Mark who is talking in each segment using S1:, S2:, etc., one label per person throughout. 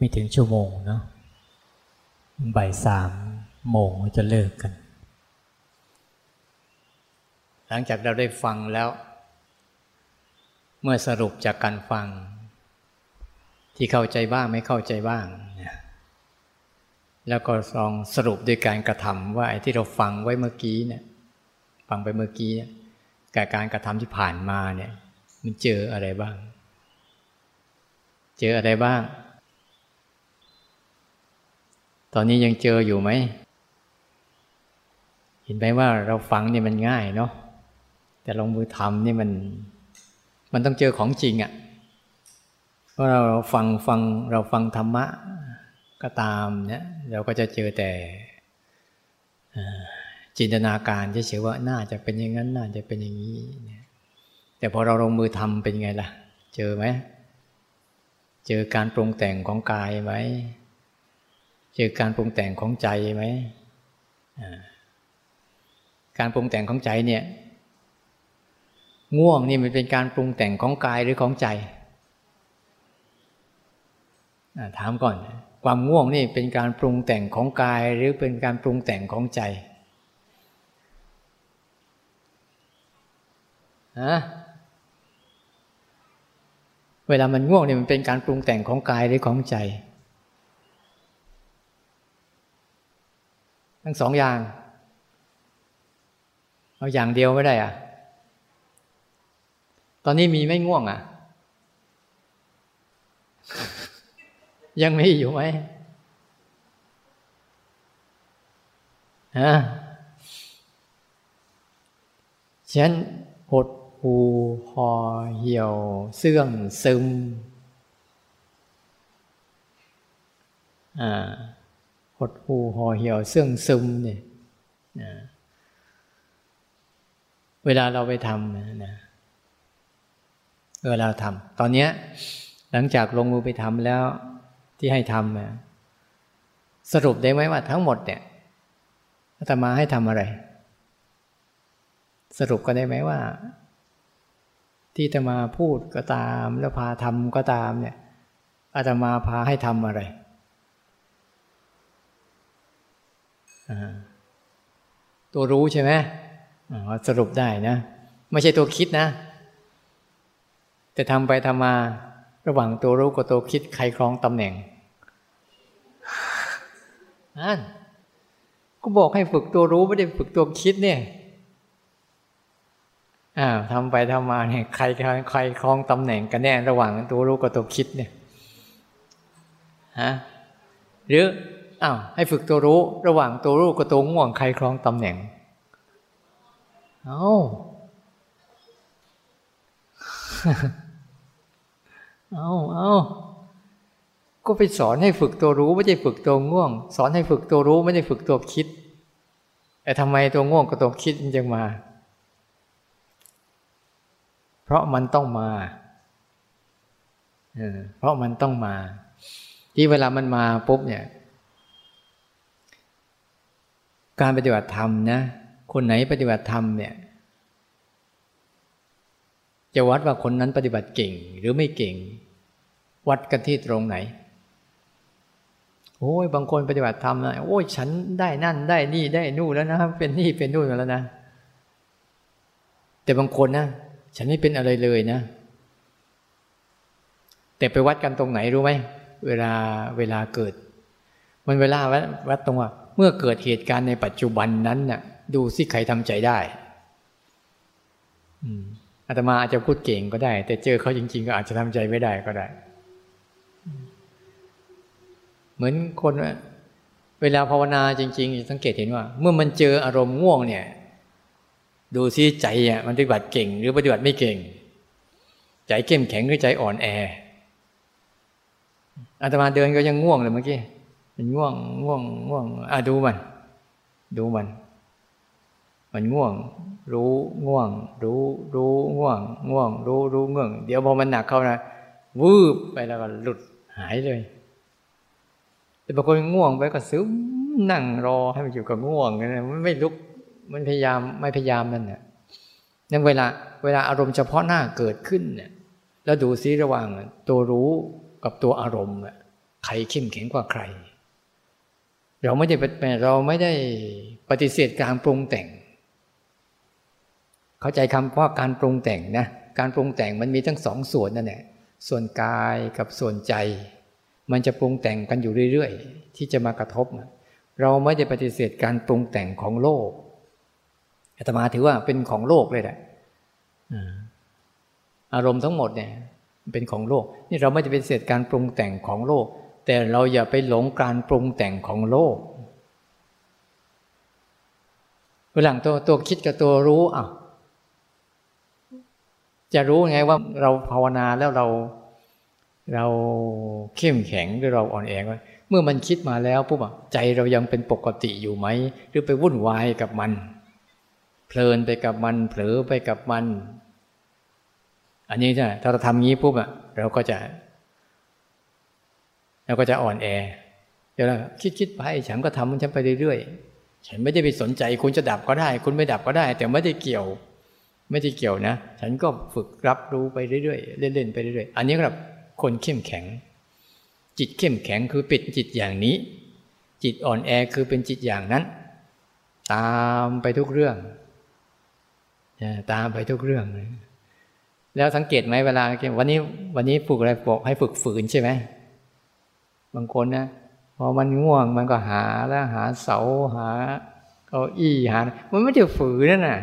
S1: ไม่ถึงชั่วโมงเนาะบ่ายสามโมงจะเลิกกัน หลังจากเราได้ฟังแล้ว เมื่อสรุปจากการฟัง ที่เข้าใจบ้างไม่เข้าใจบ้าง แล้วก็ลองสรุปด้วยการกระทำว่าไอ้ที่เราฟังไว้เมื่อกี้เนี่ยฟังไปเมื่อกี้กับการกระทำที่ผ่านมาเนี่ย มันเจออะไรบ้าง เจออะไรบ้าง ตอนนี้ยังเจออยู่ไหม เห็นไหมว่าเราฟังนี่มันง่ายเนาะ แต่ลงมือทำนี่มัน มันต้องเจอของจริงอะ่ะ เพราะเราฟังฟังเราฟังธรรมะก็ตามเนี่ยเราก็จะเจอแต่จินตนาการเฉยๆว่าน่าจะเป็นอย่างนั้นน่าจะเป็นอย่างนี้ แต่พอเราลงมือทำเป็นไงล่ะ เจอไหม เจอการปรุงแต่งของกายไหม เจอการปรุงแต่งของใจไหมการปรุงแต่งของใจเนี่ย ง่วงนี่มันเป็นการปรุงแต่งของกายหรือของใจถามก่อน ความง่วงนี่เป็นการปรุงแต่งของกายหรือเป็นการปรุงแต่งของใจฮะเวลามันง่วงเนี่ยมันเป็นการปรุงแต่งของกายหรือของใจ ทั้งสองอย่าง เอาอย่างเดียวไม่ได้อะ ตอนนี้มีไม่ง่วงอะ ยังมีอยู่ไหมฮะฉันหดหูหอเหี่ยว เสื่องซึม อ่า หดหูห่อเหี่ยวเสื่องซึมเนี่ยเวลาเราไปทำนะเวลาทำตอนนี้หลังจากลงมือไปทำแล้วที่ให้ทำนะสรุปได้ไหมว่าทั้งหมดเนี่ยอาตมาให้ทำอะไร สรุปก็ได้ไหมว่า ที่อาตมาพูดก็ตาม แล้วพาทำก็ตามเนี่ยอาตมาพาให้ทำอะไร ตัวรู้ใช่ไหมสรุปได้นะ ไม่ใช่ตัวคิดนะ แต่ทำไปทำมาระหว่างตัวรู้กับตัวคิดใครครองตำแหน่งนั่นก็บอกให้ฝึกตัวรู้ไม่ได้ฝึกตัวคิดเนี่ยอ่าทำไปทำมาเนี่ยใครใครครองตำแหน่งกันแน่ ระหว่างตัวรู้กับตัวคิดเนี่ยฮะหรือ อ้าวให้ฝึกตัวรู้ ระหว่างตัวรู้กับตัวง่วงใครครองตำแหน่ง เอาเอาเอาก็ไปสอนให้ฝึกตัวรู้ไม่ใช่ฝึกตัวง่วง สอนให้ฝึกตัวรู้ไม่ได้ฝึกตัวคิด แต่ทำไมตัวง่วงกับตัวคิดมันจึงมา เพราะมันต้องมาเพราะมันต้องมา ที่เวลามันมาปุ๊บเนี่ย การปฏิบัติธรรมนะ คนไหนปฏิบัติธรรมเนี่ยจะวัดว่าคนนั้นปฏิบัติเก่งหรือไม่เก่ง วัดกันที่ตรงไหน โอ้ยบางคนปฏิบัติธรรมนะโอ้ยฉันได้นั่นได้นี่ได้นู่นแล้วนะเป็นนี่เป็นนู่นแล้วนะ แต่บางคนนะฉันไม่เป็นอะไรเลยนะ แต่ไปวัดกันตรงไหนรู้ไหมเวลาเวลาเกิด มันเวลาวัดวัดตรงว่า มื่อเกิดเหตุการณ์ในปัจจุบันนั้นน่ะ ดูสิใครทำใจได้อาตมาอาจจะพูดเก่งก็ได้ แต่เจอเขาจริง ๆ ก็อาจจะทำใจไม่ได้ก็ได้ เหมือนคนเวลาภาวนาจริงๆสังเกตเห็นว่า เมื่อมันเจออารมณ์ง่วงเนี่ย ดูซิใจอะมันปฏิบัติเก่ง หรือปฏิบัติไม่เก่ง ใจเข้มแข็งหรือใจอ่อนแออาตมาเดินก็ยังง่วงเลยเมื่อกี้ มันง่วงง่วงง่วงอะดูมัน ดูมัน มันง่วง รู้ง่วง รู้รู้ง่วง ง่วง รู้รู้ง่วง เดี๋ยวพอมันหนักเข้านะวืบไปแล้วก็หลุดหายเลย แต่บางคนง่วงไปก็ซึมนั่งรอให้มันอยู่กับง่วงนะมันไม่ลุกมันพยายามไม่พยายามนั่นเนี่ยนั่นเวลาเวลาอารมณ์เฉพาะหน้าเกิดขึ้นเนี่ยแล้วดูซิระหว่างตัวรู้กับตัวอารมณ์ใครเข้มแข็งกว่าใคร เราไม่ได้เราไม่ได้ปฏิเสธการปรุงแต่ง เข้าใจคำว่าการปรุงแต่งนะการปรุงแต่งมันมีทั้งสองส่วนนั่นแหละส่วนกายกับส่วนใจ มันจะปรุงแต่งกันอยู่เรื่อยๆ ที่จะมากระทบ เราไม่ได้ปฏิเสธการปรุงแต่งของโลกอาตมาถือว่าเป็นของโลกเลยแหละอารมณ์ทั้งหมดเนี่ยเป็นของโลก นี่เราไม่ได้ปฏิเสธการปรุงแต่งของโลก แต่เราอย่าไปหลงการปรุงแต่งของโลกเวลาตัวตัวคิดกับตัวรู้อะ จะรู้ไงว่าเราภาวนาแล้วเราเราเข้มแข็งหรือเราอ่อนแอเมื่อมันคิดมาแล้วปุ๊บใจเรายังเป็นปกติอยู่ไหม หรือไปวุ่นวายกับมัน เพลินไปกับมัน เผลอไปกับมัน อันนี้ใช่ถ้าเราทำงี้ปุ๊บอะเราก็จะ เราก็จะอ่อนแอ เดี๋ยวเราคิดคิดไปฉันก็ทำมันฉันไปเรื่อยๆฉันไม่ได้ไปสนใจ คุณจะดับก็ได้ คุณไม่ดับก็ได้ แต่ไม่ได้เกี่ยว ไม่ได้เกี่ยวนะ ฉันก็ฝึกรับรู้ไปเรื่อยๆเล่นๆไปเรื่อยๆอันนี้ครับคนเข้มแข็ง จิตเข้มแข็งคือเป็นจิตอย่างนี้ จิตอ่อนแอคือเป็นจิตอย่างนั้น ตามไปทุกเรื่องตามไปทุกเรื่องแล้วสังเกตไหมเวลาวันนี้วันนี้ฝึกอะไรบอกให้ฝึกฝืนใช่ไหม บางคนนะพอมันง่วงมันก็หาแล้วหาเสาหาเก้าอี้หา มันไม่ใช่ฝืนนั่นน่ะ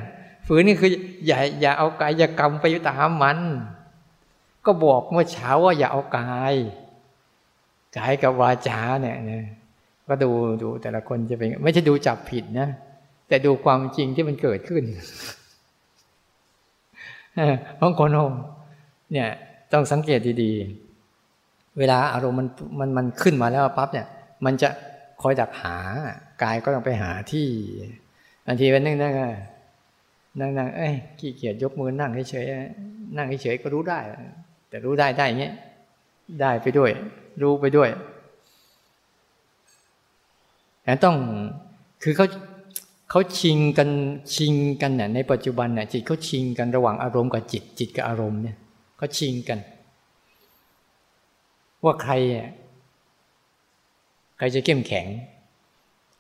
S1: ฝืนนี่คืออย่าอย่าเอากายกรรมไปตามมัน ก็บอกเมื่อเช้าว่าอย่าเอากายกายกับวาจาเนี่ยนะก็ดูดูแต่ละคนจะเป็น ไม่ใช่ดูจับผิดนะ แต่ดูความจริงที่มันเกิดขึ้นบางคนเนี่ย ต้องสังเกตดีๆ เวลาอารมณ์มันมันมันขึ้นมาแล้วปั๊บเนี่ย มันจะคอยดักหากายก็ต้องไปหาที่บางทีเป็นนั่งนั่งนั่งนั่งเอ้ยขี้เกียจยกมือนั่งเฉยๆนั่งเฉยๆก็รู้ได้ แต่รู้ได้ได้เงี้ยได้ไปด้วย รู้ไปด้วยแต่ต้องคือเขาเขาชิงกันชิงกันเนี่ยในปัจจุบันเนี่ยจิตเขาชิงกันระหว่างอารมณ์กับจิตจิตกับอารมณ์เนี่ยเขาชิงกัน ว่าใครใครจะเข้มแข็ง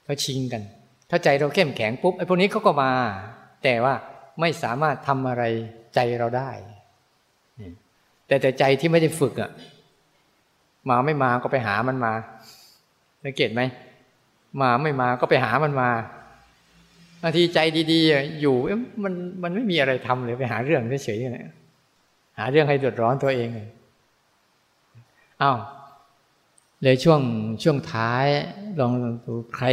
S1: เขาชิงกัน ถ้าใจเราเข้มแข็งปุ๊บไอ้พวกนี้เขาก็มา แต่ว่าไม่สามารถทำอะไรใจเราได้ แต่แต่ใจที่ไม่ได้ฝึกอะมาไม่มาก็ไปหามันมาสังเกตไหมมาไม่มาก็ไปหามันมาบางทีใจดีๆอยู่มันมันไม่มีอะไรทำเลยไปหาเรื่องเฉยๆเนี่ยหาเรื่องให้เดือดร้อนตัวเองเลย อ้าวเลยช่วงช่วงท้ายลองดูใคร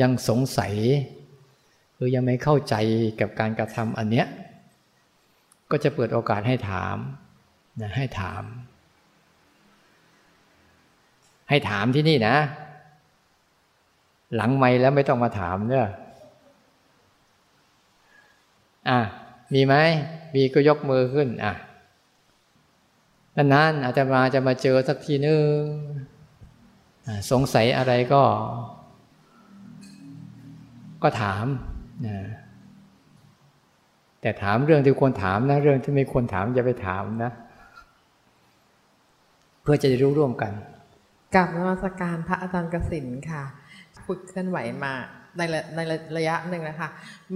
S1: ยังสงสัย หรือยังไม่เข้าใจกับการกระทำอันเนี้ย ก็จะเปิดโอกาสให้ถามนะให้ถาม ให้ถามที่นี่นะ หลังไม่แล้วไม่ต้องมาถามเนอะอะมีไหมมีก็ยกมือขึ้น อะ นานๆอาจจะมาจะมาเจอสักทีนึงสงสัยอะไรก็ ก็ถามนะแต่ถามเรื่องที่ควรถามนะ เรื่องที่ไม่ควรถามอย่าไปถามนะ เพื่อจะได้รู้ร่วมกัน
S2: กับนวัตการพระอาจารย์กสินค่ะ ฝึกเคลื่อนไหวมาในในระยะหนึ่งนะคะ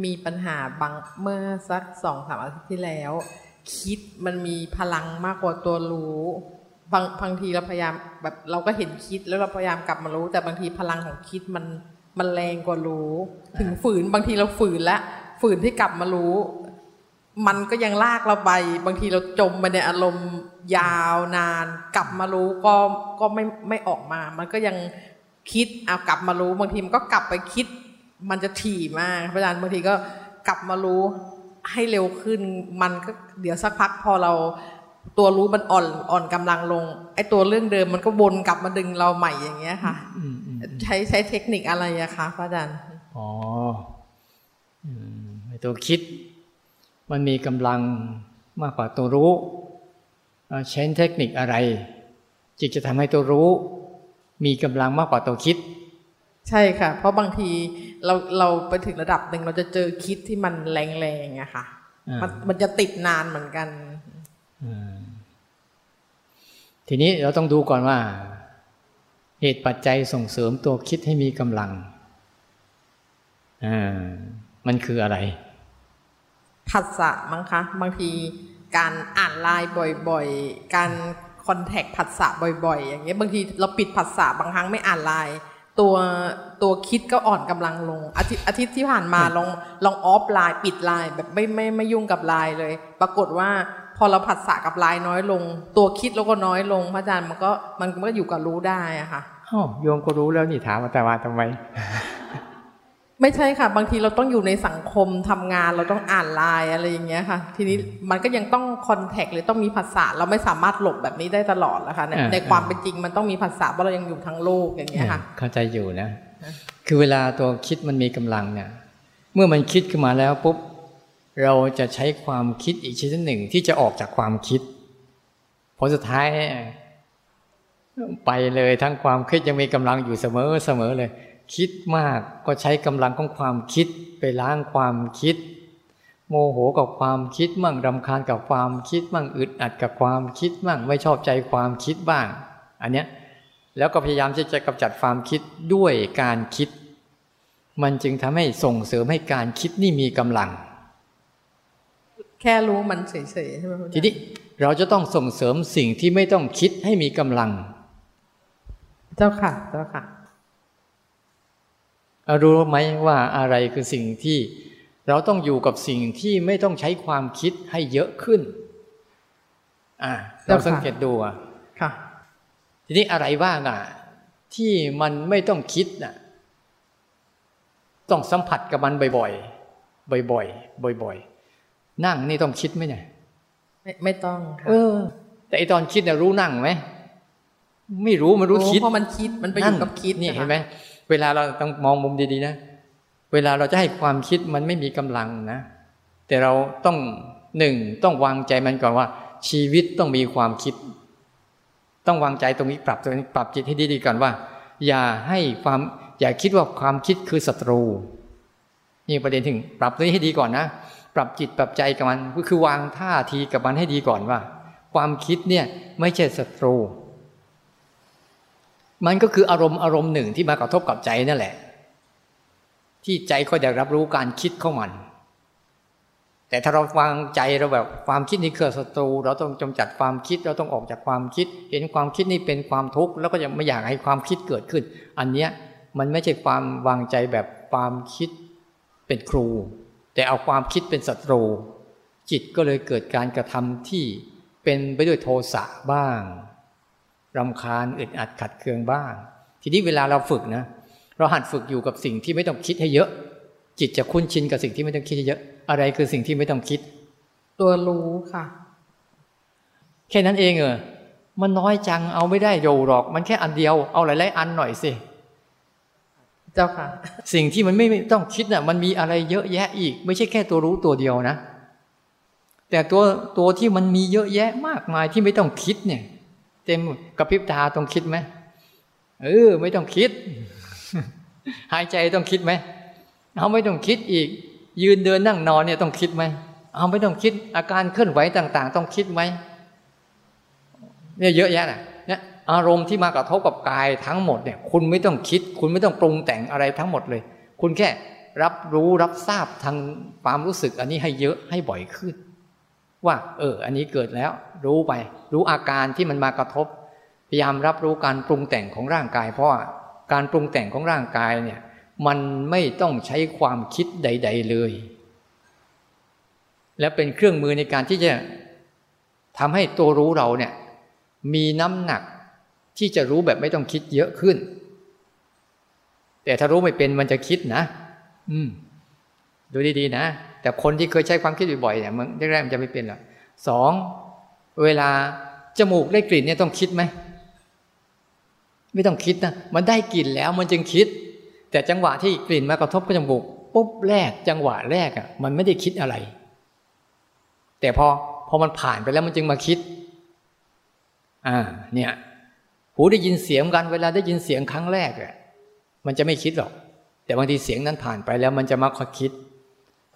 S2: มีปัญหาบางเมื่อสักสองสามอาทิตย์ที่แล้ว คิดมันมีพลังมากกว่าตัวรู้บางบางทีเราพยายามแบบเราก็เห็นคิดแล้วเราพยายามกลับมารู้ แต่บางทีพลังของคิดมันมันแรงกว่ารู้ ถึงฝืนบางทีเราฝืนแล้วฝืนที่กลับมารู้ มันก็ยังลากเราไป บางทีเราจมไปในอารมณ์ยาวนาน กลับมารู้ก็ก็ไม่ไม่ออกมา มันก็ยังคิดเอากลับมารู้ บางทีมันก็กลับไปคิด มันจะถี่มากพระอาจารย์บางทีก็กลับมารู้ ให้เร็วขึ้น มันก็เดี๋ยวสักพักพอเราตัวรู้มันอ่อนอ่อนกำลังลง ไอ้ตัวเรื่องเดิมมันก็วนกลับมาดึงเราใหม่อย่างเงี้ยค่ะใช้ใช้เทคนิคอะไรอะคะพระอาจารย์
S1: อ๋อตัวคิด มันมีกำลังมากกว่าตัวรู้ใช้เทคนิคอะไร จิตจะทำให้ตัวรู้ มีกำลังมากกว่าตัวคิด
S2: ใช่ค่ะ เพราะบางทีเราเราไปถึงระดับหนึ่งเราจะเจอคิดที่มันแรงๆอะค่ะ มันมันจะติดนานเหมือนกัน
S1: ทีนี้เราต้องดูก่อนว่า เหตุปัจจัยส่งเสริมตัวคิดให้มีกำลังอ่ามันคืออะไร
S2: ผัสสะมั้งคะ บางทีการอ่านไลน์บ่อยๆ การ contact ผัสสะบ่อยๆ อย่างเงี้ยบางทีเราปิดผัสสะบางครั้งไม่อ่านไลน์ ตัวตัวคิดก็อ่อนกำลังลง อาทิตย์อาทิตย์ที่ผ่านมาลองลองออฟไลน์ปิดไลน์แบบไม่ไม่ไม่ยุ่งกับไลน์เลย ปรากฏว่าพอเราผัสสะกับไลน์น้อยลง ตัวคิดเราก็น้อยลง พระอาจารย์มันก็มันก็อยู่กับรู้ได้อะค่ะ
S1: อ๋อโยมก็รู้แล้วนี่ถามมาแต่ว่าทำไม
S2: ไม่ใช่ค่ะ บางทีเราต้องอยู่ในสังคมทำงานเราต้องอ่านไลน์อะไรอย่างเงี้ยค่ะ ทีนี้มันก็ยังต้องคอนแทคหรือต้องมีภาษาเราไม่สามารถหลบแบบนี้ได้ตลอดแล้วค่ะในความเป็นจริงมันต้องมีภาษาเพราะเรายังอยู่ทั้งโลกอย่างเงี้ยค่ะ
S1: เข้าใจอยู่นะ คือเวลาตัวคิดมันมีกำลังเนี่ยเมื่อมันคิดขึ้นมาแล้วปุ๊บเราจะใช้ความคิดอีกชนิดหนึ่งที่จะออกจากความคิดผลสุดท้ายไปเลยทั้งความคิดยังมีกำลังอยู่เสมอเสมอเลย คิดมากก็ใช้กำลังของความคิดไปล้างความคิด โมโหกับความคิดมั่งรำคาญกับความคิดมั่งอึดอัดกับความคิดมั่งไม่ชอบใจความคิดบ้าง อันเนี้ยแล้วก็พยายามที่จะกำจัดความคิดด้วยการคิด มันจึงทำให้ส่งเสริมให้การคิดนี่มีกำลัง
S2: แค่รู้มันเฉยๆใช่ไหม
S1: ทีนี้เราจะต้องส่งเสริมสิ่งที่ไม่ต้องคิดให้มีกำลัง
S2: เจ้าค่ะ เจ้าค่ะ
S1: รู้ไหมว่าอะไรคือสิ่งที่เราต้องอยู่กับสิ่งที่ไม่ต้องใช้ความคิดให้เยอะขึ้น อ่าเราสังเกตดูอะ
S2: ค่ะ
S1: ทีนี้อะไรบ้างอะ ที่มันไม่ต้องคิดน่ะ ต้องสัมผัสกับมันบ่อยๆบ่อยๆบ่อยๆนั่งนี่ต้องคิดไหมเนี่ย
S2: ไม่ไม่ต้องค่ะ
S1: เออ แต่อตอนคิดเนี่ยรู้นั่งไหมไม่รู้มันรู้คิด
S2: เพราะมันคิดมันไปอยู่กับคิด
S1: นี่เห็นไหม เวลาเราต้องมองมุมดีๆนะ เวลาเราจะให้ความคิดมันไม่มีกำลังนะ แต่เราต้องหนึ่งต้องวางใจมันก่อนว่า ชีวิตต้องมีความคิด ต้องวางใจตรงนี้ปรับตรงนี้ปรับจิตให้ดีๆก่อนว่า อย่าให้ความอย่าคิดว่าความคิดคือศัตรูนี่ประเด็นถึง ปรับตรงนี้ให้ดีก่อนนะปรับจิตปรับใจกับมันก็คือวางท่าทีกับมันให้ดีก่อนว่า ความคิดเนี่ยไม่ใช่ศัตรู มันก็คืออารมณ์อารมณ์หนึ่งที่มากระทบกับใจนั่นแหละ ที่ใจก็อยากรับรู้การคิดเข้ามัน แต่ถ้าเราวางใจเราแบบความคิดนี้คือศัตรู เราต้องจำจัดความคิดเราต้องออกจากความคิด เห็นความคิดนี้เป็นความทุกข์แล้วก็ยังไม่อยากให้ความคิดเกิดขึ้น อันเนี้ยมันไม่ใช่ความวางใจแบบความคิดเป็นครู แต่เอาความคิดเป็นศัตรู จิตก็เลยเกิดการกระทำที่เป็นไปด้วยโทสะบ้าง รำคาญอึดอัดขัดเคืองบ้าง ทีนี้เวลาเราฝึกนะ เราหัดฝึกอยู่กับสิ่งที่ไม่ต้องคิดให้เยอะ จิตจะคุ้นชินกับสิ่งที่ไม่ต้องคิดให้เยอะ อะไรคือสิ่งที่ไม่ต้องคิด
S2: ตัวรู้ค่ะ
S1: แค่นั้นเองเออมันน้อยจังเอาไม่ได้โยหรอก มันแค่อันเดียวเอาหลายๆอันหน่อยสิ
S2: เจ้าค่ะ
S1: สิ่งที่มันไม่ต้องคิดน่ะ มันมีอะไรเยอะแยะอีก ไม่ใช่แค่ตัวรู้ตัวเดียวนะ แต่ตัวตัวที่มันมีเยอะแยะมากมายที่ไม่ต้องคิดเนี่ย เต็มกระพริบตาต้องคิดไหมเออ ไม่ต้องคิด หายใจต้องคิดไหมเอาไม่ต้องคิดอีก ยืนเดินนั่งนอนเนี่ยต้องคิดไหมเอาไม่ต้องคิด อาการเคลื่อนไหวต่าง ๆ ต้องคิดไหมเนี่ยเยอะแยะนะเนี่ยอารมณ์ที่มากระทบกับกายทั้งหมดเนี่ย คุณไม่ต้องคิด คุณไม่ต้องปรุงแต่งอะไรทั้งหมดเลย คุณแค่รับรู้รับทราบทางความรู้สึกอันนี้ให้เยอะให้บ่อยขึ้น ว่า เออ อันนี้เกิดแล้ว รู้ไป รู้อาการที่มันมากระทบ พยายามรับรู้การปรุงแต่งของร่างกาย เพราะการปรุงแต่งของร่างกายเนี่ย มันไม่ต้องใช้ความคิดใด ๆเลย และเป็นเครื่องมือในการที่จะทำให้ตัวรู้เราเนี่ย มีน้ำหนักที่จะรู้แบบไม่ต้องคิดเยอะขึ้น แต่ถ้ารู้ไม่เป็นมันจะคิดนะ อืม ดูดีๆนะ แต่คนที่เคยใช้ความคิดบ่อยๆเนี่ยมันแรกๆมันจะไม่เป็นหรอกสองเวลาจมูกได้กลิ่นเนี่ยต้องคิดไหมไม่ต้องคิดนะมันได้กลิ่นแล้วมันจึงคิด แต่จังหวะที่กลิ่นมากระทบกับจมูกปุ๊บแรก จังหวะแรกอะ มันไม่ได้คิดอะไร แต่พอพอมันผ่านไปแล้วมันจึงมาคิด อ่า เนี่ย หูได้ยินเสียงกันเวลาได้ยินเสียงครั้งแรกอะมันจะไม่คิดหรอก แต่บางทีเสียงนั้นผ่านไปแล้วมันจะมาคอยคิด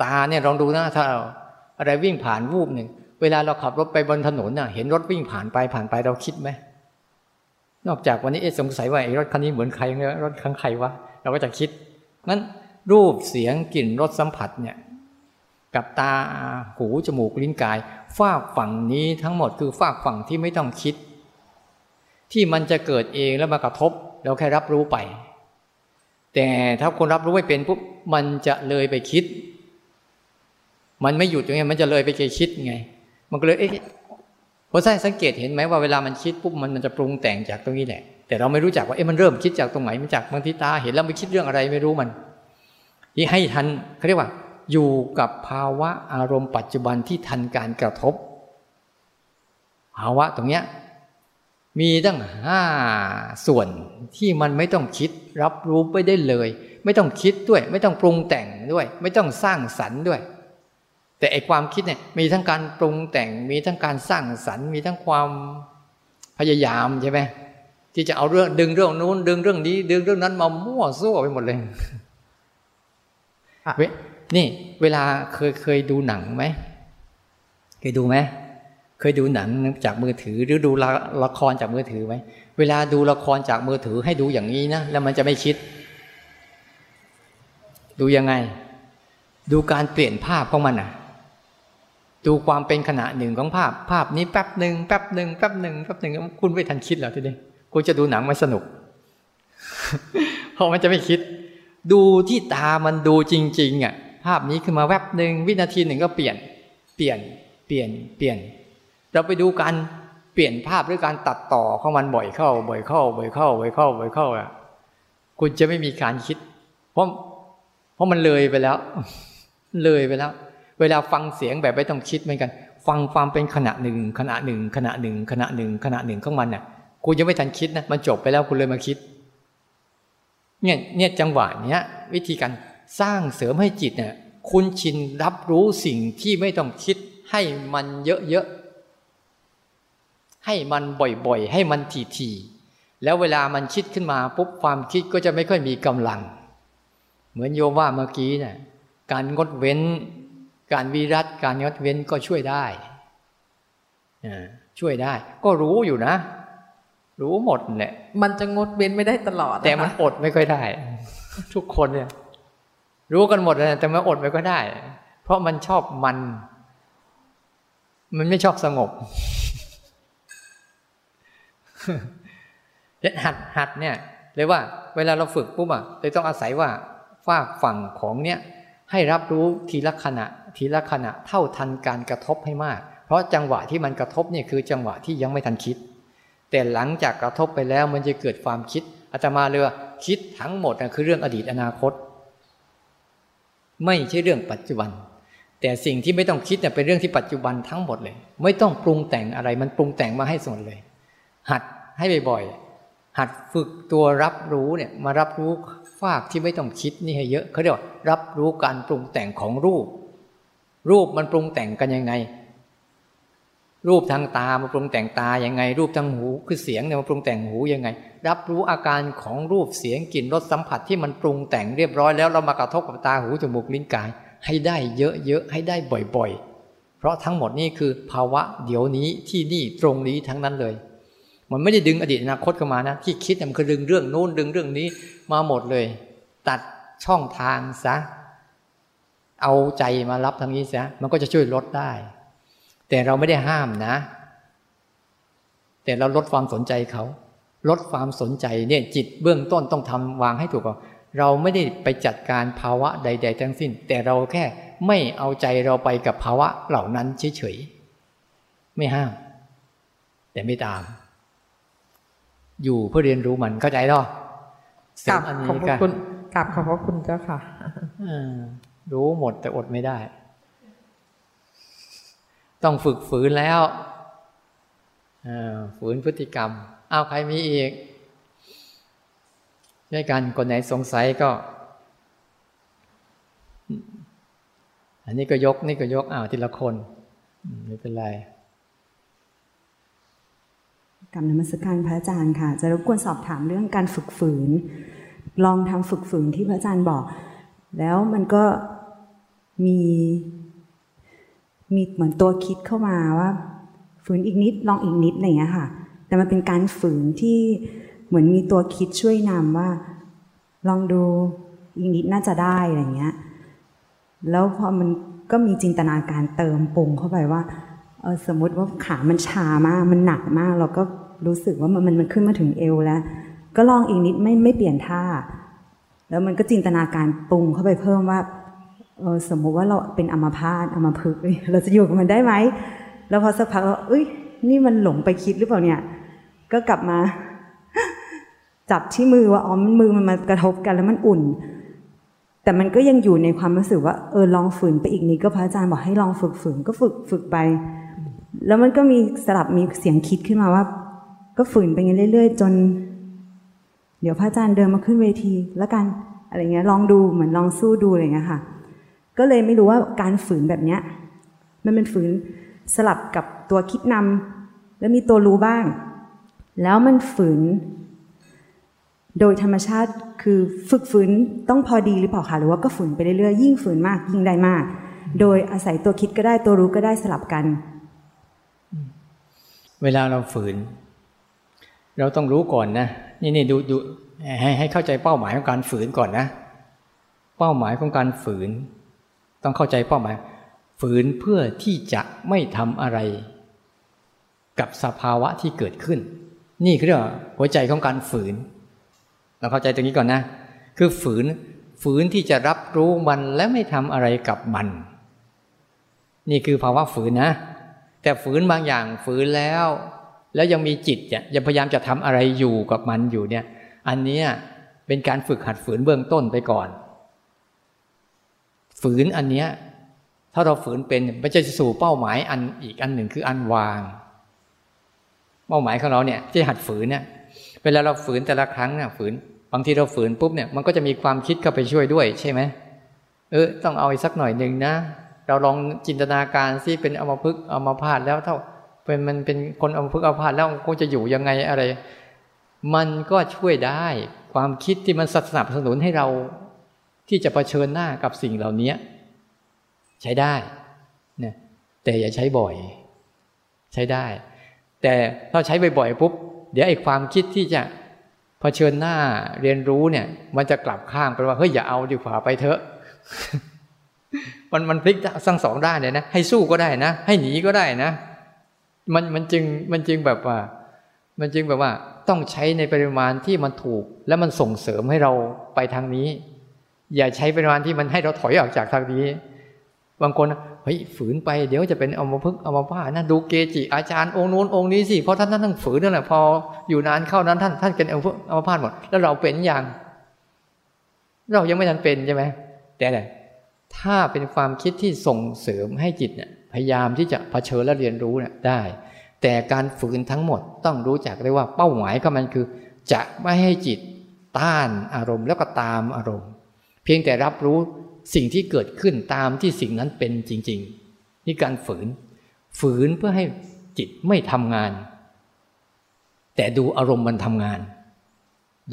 S1: ตาเนี่ยลองดูนะถ้าอะไรวิ่งผ่านวูบหนึ่งเวลาเราขับรถไปบนถนนน่ะ เห็นรถวิ่งผ่านไปผ่านไปเราคิดไหมนอกจากวันนี้เอ๊สงสัยว่าไอ้รถคันนี้เหมือนใครเนี่ยรถคันใครวะเราก็จะคิดงั้นรูปเสียงกลิ่นรสสัมผัสเนี่ย กับตาหูจมูกลิ้นกายฝากฝั่งนี้ทั้งหมดคือฝากฝั่งที่ไม่ต้องคิด ที่มันจะเกิดเองแล้วมากระทบเราแค่รับรู้ไป แต่ถ้าคนรับรู้ไม่เป็นปุ๊บมันจะเลยไปคิด มันไม่หยุดอย่างเงี้ยมันจะเลยไปคิดไง มันก็เลยเอ๊ะพอใช่สังเกตเห็นไหมว่าเวลามันคิดปุ๊บมันมันจะปรุงแต่งจากตรงนี้แหละ แต่เราไม่รู้จักว่าเอ๊ะมันเริ่มคิดจากตรงไหนมันจากบางทีตาเห็นแล้วไปคิดเรื่องอะไรไม่รู้มันที่ให้ทันเขาเรียกว่า อยู่กับภาวะอารมณ์ปัจจุบันที่ทันการกระทบ ภาวะตรงเนี้ยมีตั้งห้าส่วนที่มันไม่ต้องคิดรับรู้ไปได้เลย ไม่ต้องคิดด้วย ไม่ต้องปรุงแต่งด้วย ไม่ต้องสร้างสรรค์ด้วย แต่ไอความคิดเนี่ยมีทั้งการปรุงแต่งมีทั้งการสร้างสรรค์มีทั้งความพยายามใช่ไหมที่จะเอาเรื่องดึงเรื่องนู้น ดึงเรื่องนี้ ดึงเรื่องนั้นมามั่วซั่วไปหมดเลยเว้นี่เวลาเคยเคยดูหนังไหมเคยดูไหมเคยดูหนังจากมือถือหรือดูละละครจากมือถือไหมเวลาดูละครจากมือถือให้ดูอย่างนี้นะแล้วมันจะไม่คิด ดูยังไง ดูการเปลี่ยนภาพของมันอะ ดูความเป็นขณะหนึ่งของภาพ ภาพนี้แป๊บหนึ่งแป๊บหนึ่งแป๊บหนึ่งแป๊บหนึ่งคุณไม่ทันคิดหรอทีนี้คุณจะดูหนังไม่สนุก เพราะมันจะไม่คิด ดูที่ตามันดูจริง ๆอะภาพนี้ขึ้นมาแวบหนึ่งวินาทีหนึ่งก็เปลี่ยน เปลี่ยนเปลี่ยนเปลี่ยน เราไปดูการเปลี่ยนภาพหรือการตัดต่อของมันบ่อยเข้า บ่อยเข้า บ่อยเข้า บ่อยเข้า บ่อยเข้าอะคุณจะไม่มีการคิด เพราะเพราะมันเลยไปแล้ว เลยไปแล้ว เวลาฟังเสียงแบบไม่ต้องคิดเหมือนกัน ฟังความเป็นขณะหนึ่งขณะหนึ่งขณะหนึ่งขณะหนึ่งขณะหนึ่งของมันน่ะคุณยังไม่ทันคิดนะมันจบไปแล้วคุณเลยมาคิด เนี่ยเนี่ยจังหวะเนี้ย วิธีการสร้างเสริมให้จิตเนี่ยคุณชินรับรู้สิ่งที่ไม่ต้องคิด ให้มันเยอะๆให้มันบ่อยๆ ให้มันทีๆแล้วเวลามันคิดขึ้นมาปุ๊บความคิดก็จะไม่ค่อยมีกำลัง เหมือนโยมว่าเมื่อกี้เนี่ยการงดเว้น การวิรัตการงดเว้นก็ช่วยได้ช่วยได้ ก็รู้อยู่นะ รู้หมดเนี่ย
S2: มันจะงดเว้นไม่ได้ตลอด
S1: แต่มันอดไม่ค่อยได้ ทุกคนเนี่ย รู้กันหมดเลยแต่มันอดไปก็ได้ เพราะมันชอบมัน มันไม่ชอบสงบหัดหัดเนี่ยเลยว่า เวลาเราฝึกปุ๊บอะเลยต้องอาศัยว่าฝากฝั่งของเนี้ยให้รับรู้ทีละขณะ ทีละขณะเท่าทันการกระทบให้มาก เพราะจังหวะที่มันกระทบเนี่ยคือจังหวะที่ยังไม่ทันคิด แต่หลังจากกระทบไปแล้วมันจะเกิดความคิดอาตมาเลยว่าคิดทั้งหมดคือเรื่องอดีตอนาคต ไม่ใช่เรื่องปัจจุบัน แต่สิ่งที่ไม่ต้องคิดเนี่ยเป็นเรื่องที่ปัจจุบันทั้งหมดเลย ไม่ต้องปรุงแต่งอะไรมันปรุงแต่งมาให้ส่วนเลย หัดให้บ่อยๆหัดฝึกตัวรับรู้เนี่ยมารับรู้ฝากที่ไม่ต้องคิดนี่ให้เยอะเขาเรียกว่ารับรู้การปรุงแต่งของรูป รูปมันปรุงแต่งกันยังไง รูปทางตามาปรุงแต่งตายังไง รูปทางหูคือเสียงเนี่ยมาปรุงแต่งหูยังไง รับรู้อาการของรูปเสียงกลิ่นรสสัมผัสที่มันปรุงแต่งเรียบร้อยแล้วเรามากระทบกับตาหูจมูกลิ้นกาย ให้ได้เยอะๆให้ได้บ่อยๆ เพราะทั้งหมดนี่คือภาวะเดี๋ยวนี้ที่นี่ตรงนี้ทั้งนั้นเลย มันไม่ได้ดึงอดีตอนาคตเข้ามานะที่คิดมันคือดึงเรื่องโน้นดึงเรื่องนี้มาหมดเลย ตัดช่องทางซะ เอาใจมารับทางนี้ซะมันก็จะช่วยลดได้ แต่เราไม่ได้ห้ามนะ แต่เราลดความสนใจเขา ลดความสนใจเนี่ยจิตเบื้องต้นต้องทำวางให้ถูกก่อนเราไม่ได้ไปจัดการภาวะใด ๆ ทั้งสิ้น แต่เราแค่ไม่เอาใจเราไปกับภาวะเหล่านั้นเฉยๆไม่ห้าม แต่ไม่ตาม อยู่เพื่อเรียนรู้มันเข้าใจหรอก
S2: ลับขอบคุณกลับขอบพระคุณเจ้าค่ะ
S1: รู้หมดแต่อดไม่ได้ ต้องฝึกฝืนแล้วฝืนพฤติกรรม เอาใครมีอีกช่วยกันคนไหนสงสัยก็ อันนี้ก็ยก นี่ก็ยกอ้าวทีละคนไม่เป็นไร
S3: กับนมัสการพระอาจารย์ค่ะ จะรบกวนสอบถามเรื่องการฝึกฝืน ลองทำฝึกฝืนที่พระอาจารย์บอก แล้วมันก็ มีมีเหมือนตัวคิดเข้ามาว่า ฝืนอีกนิดลองอีกนิดอะไรอย่างเงี้ยค่ะ แต่มันเป็นการฝืนที่เหมือนมีตัวคิดช่วยนำว่า ลองดูอีกนิดน่าจะได้อะไรเงี้ย แล้วพอมันก็มีจินตนาการเติมปรุงเข้าไปว่าเออสมมติว่าขามันชามาก มันหนักมาก เราก็รู้สึกว่ามันมันขึ้นมาถึงเอวแล้ว ก็ลองอีกนิดไม่ไม่เปลี่ยนท่า แล้วมันก็จินตนาการปรุงเข้าไปเพิ่มว่า สมมุติว่าเราเป็นอัมพาตอัมพฤกษ์เราจะอยู่กับมันได้ไหมแล้วพอสักพักเราเอ้ย นี่มันหลงไปคิดหรือเปล่าเนี่ย ก็กลับมา จับที่มือว่าอ๋อมันมือมันมากระทบกันแล้วมันอุ่น แต่มันก็ยังอยู่ในความรู้สึกว่าเออลองฝืนไปอีกนิดก็พระอาจารย์บอกให้ลองฝึกฝืนก็ฝึกฝึกไป แล้วมันก็มีสลับมีเสียงคิดขึ้นมาว่า ก็ฝืนไปเรื่อยๆจน เดี๋ยวพระอาจารย์เดินมาขึ้นเวที แล้วกันอะไรเงี้ยลองดูเหมือนลองสู้ดูอะไรเงี้ยค่ะ ก็เลยไม่รู้ว่าการฝืนแบบเนี้ยมันเป็นฝืนสลับกับตัวคิดนำแล้วมีตัวรู้บ้าง แล้วมันฝืน โดยธรรมชาติคือฝึกฝืนต้องพอดีหรือเปล่าคะหรือว่าก็ฝืนไปเรื่อยๆยิ่งฝืนมาก ยิ่งได้มาก โดยอาศัยตัวคิดก็ได้ตัวรู้ก็ได้สลับกัน
S1: เวลาเราฝืน เราต้องรู้ก่อนนะนี่นี่ดูดูให้ให้เข้าใจเป้าหมายของการฝืนก่อนนะ เป้าหมายของการฝืน ต้องเข้าใจเป้าหมาย ฝืนเพื่อที่จะไม่ทำอะไร กับสภาวะที่เกิดขึ้น นี่คือเรื่องหัวใจของการฝืนเราเข้าใจตรงนี้ก่อนนะ คือฝืนฝืนที่จะรับรู้มันและไม่ทำอะไรกับมัน นี่คือภาวะฝืนนะ แต่ฝืนบางอย่างฝืนแล้ว แล้วยังมีจิตเนี่ยยังพยายามจะทำอะไรอยู่กับมันอยู่เนี่ย อันนี้เป็นการฝึกหัดฝืนเบื้องต้นไปก่อน ฝืนอันเนี้ยถ้าเราฝืนเป็นมันจะสู่เป้าหมายอันอีกอันหนึ่งคืออันวาง เป้าหมายของเราเนี่ยที่หัดฝืนเนี่ยเวลาเราฝืนแต่ละครั้งเนี่ยฝืนบางทีเราฝืนปุ๊บเนี่ยมันก็จะมีความคิดเข้าไปช่วยด้วยใช่ไหมเออต้องเอาอีกสักหน่อยหนึ่งนะ เราลองจินตนาการซิเป็นอมพึกอมพาตแล้วเท่าเป็นมันเป็นคนอมพึกอมพาตแล้วคงจะอยู่ยังไงอะไร มันก็ช่วยได้ความคิดที่มันสนับสนุนให้เรา ที่จะะเผชิญหน้ากับสิ่งเหล่านี้ใช้ได้นะแต่อย่าใช้บ่อย ใช้ได้ แต่ถ้าใช้บ่อยๆปุ๊บเดี๋ยวไอ้ความคิดที่จะะเผชิญหน้าเรียนรู้เนี่ย มันจะกลับข้างไปว่าเฮ้ยอย่าเอาดีกว่าไปเถอะมันมันพลิกทั้งสองด้านเลยนะให้สู้ก็ได้นะ ให้หนีก็ได้นะ มันมันจึงมันจึงแบบว่า มันจึงแบบว่าต้องใช้ในปริมาณที่มันถูก และมันส่งเสริมให้เราไปทางนี้ อย่าใช้เปริมาณที่มันให้เราถอยออกจากทางนี้ บางคนเฮ้ยฝืนไปเดี๋ยวจะเป็นเอามาพึกอมพานะดูเกจิอาจารย์องค์นู้นองค์นี้สิเพราะท่านท่านต้องฝืนนั่นแหละพออยู่นานเข้านั้นท่านท่านเป็นอมพึกอมพาหมดแล้วเราเป็นอย่างเรายังไม่ทันเป็นใช่ไหมแต่ถ้าเป็นความคิดที่ส่งเสริมให้จิตเนี่ยพยายามที่จะเผชิญและเรียนรู้เนี่ยได้ แต่การฝืนทั้งหมดต้องรู้จักได้ว่าเป้าหมายของมันคือ จะไม่ให้จิตต้านอารมณ์แล้วก็ตามอารมณ์ เพียงแต่รับรู้สิ่งที่เกิดขึ้นตามที่สิ่งนั้นเป็นจริง ๆ นี่การฝืน ฝืนเพื่อให้จิตไม่ทำงาน แต่ดูอารมณ์มันทำงาน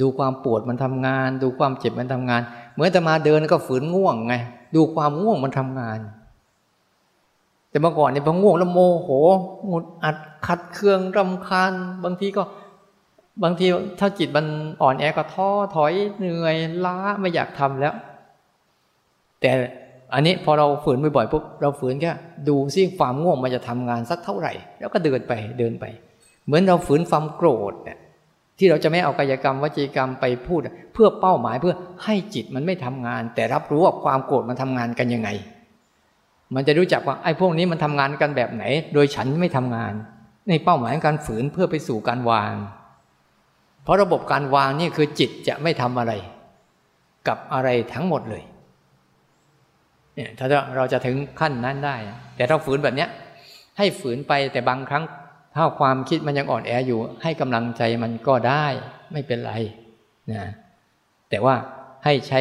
S1: ดูความปวดมันทำงาน ดูความเจ็บมันทำงาน เหมือนแต่มาเดินก็ฝืนง่วงไง ดูความง่วงมันทำงาน แต่เมื่อก่อนเนี่ยพอง่วงแล้วโมโหหงุดอัดขัดเคืองรำคาญ บางทีก็ บางทีถ้าจิตมันอ่อนแอก็ท้อถอยเหนื่อยล้าไม่อยากทำแล้ว แต่อันนี้พอเราฝืนบ่อยๆปุ๊บเราฝืนแค่ดูซิความง่วงมันจะทำงานสักเท่าไหร่ แล้วก็เดินไปเดินไป เหมือนเราฝืนความโกรธเนี่ยที่เราจะไม่เอากายกรรมวจีกรรมไปพูด เพื่อเป้าหมายเพื่อให้จิตมันไม่ทำงาน แต่รับรู้ว่าความโกรธมันทำงานกันยังไง มันจะรู้จักว่าไอ้พวกนี้มันทำงานกันแบบไหน โดยฉันไม่ทำงาน ในเป้าหมายการฝืนเพื่อไปสู่การวาง เพราะระบบการวางนี่คือจิตจะไม่ทำอะไร กับอะไรทั้งหมดเลยเนี่ยถ้าเราจะถึงขั้นนั้นได้ แต่ถ้าฝืนแบบเนี้ย ให้ฝืนไปแต่บางครั้งถ้าความคิดมันยังอ่อนแออยู่ ให้กำลังใจมันก็ได้ไม่เป็นไรนะแต่ว่าให้ใช้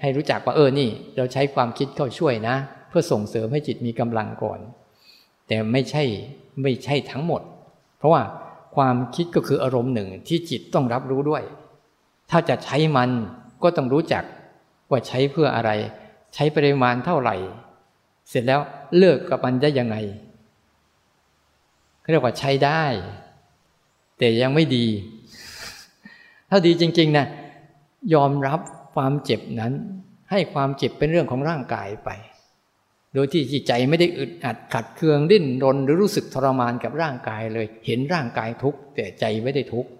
S1: ให้รู้จักว่าเออนี่ เราใช้ความคิดเข้าช่วยนะ เพื่อส่งเสริมให้จิตมีกำลังก่อน แต่ไม่ใช่ไม่ใช่ทั้งหมด เพราะว่า ความคิดก็คืออารมณ์หนึ่งที่จิตต้องรับรู้ด้วย ถ้าจะใช้มันก็ต้องรู้จักว่าใช้เพื่ออะไร ใช้ปริมาณเท่าไหร่ เสร็จแล้วเลิกกับมันได้ยังไงเรียกว่าใช้ได้ แต่ยังไม่ดี ถ้าดีจริง ๆนะยอมรับความเจ็บนั้น ให้ความเจ็บเป็นเรื่องของร่างกายไป โดยที่จิตใจไม่ได้อึดอัดขัดเคืองดิ้นรนหรือรู้สึกทรมานกับร่างกายเลย เห็นร่างกายทุกข์แต่ใจไม่ได้ทุกข์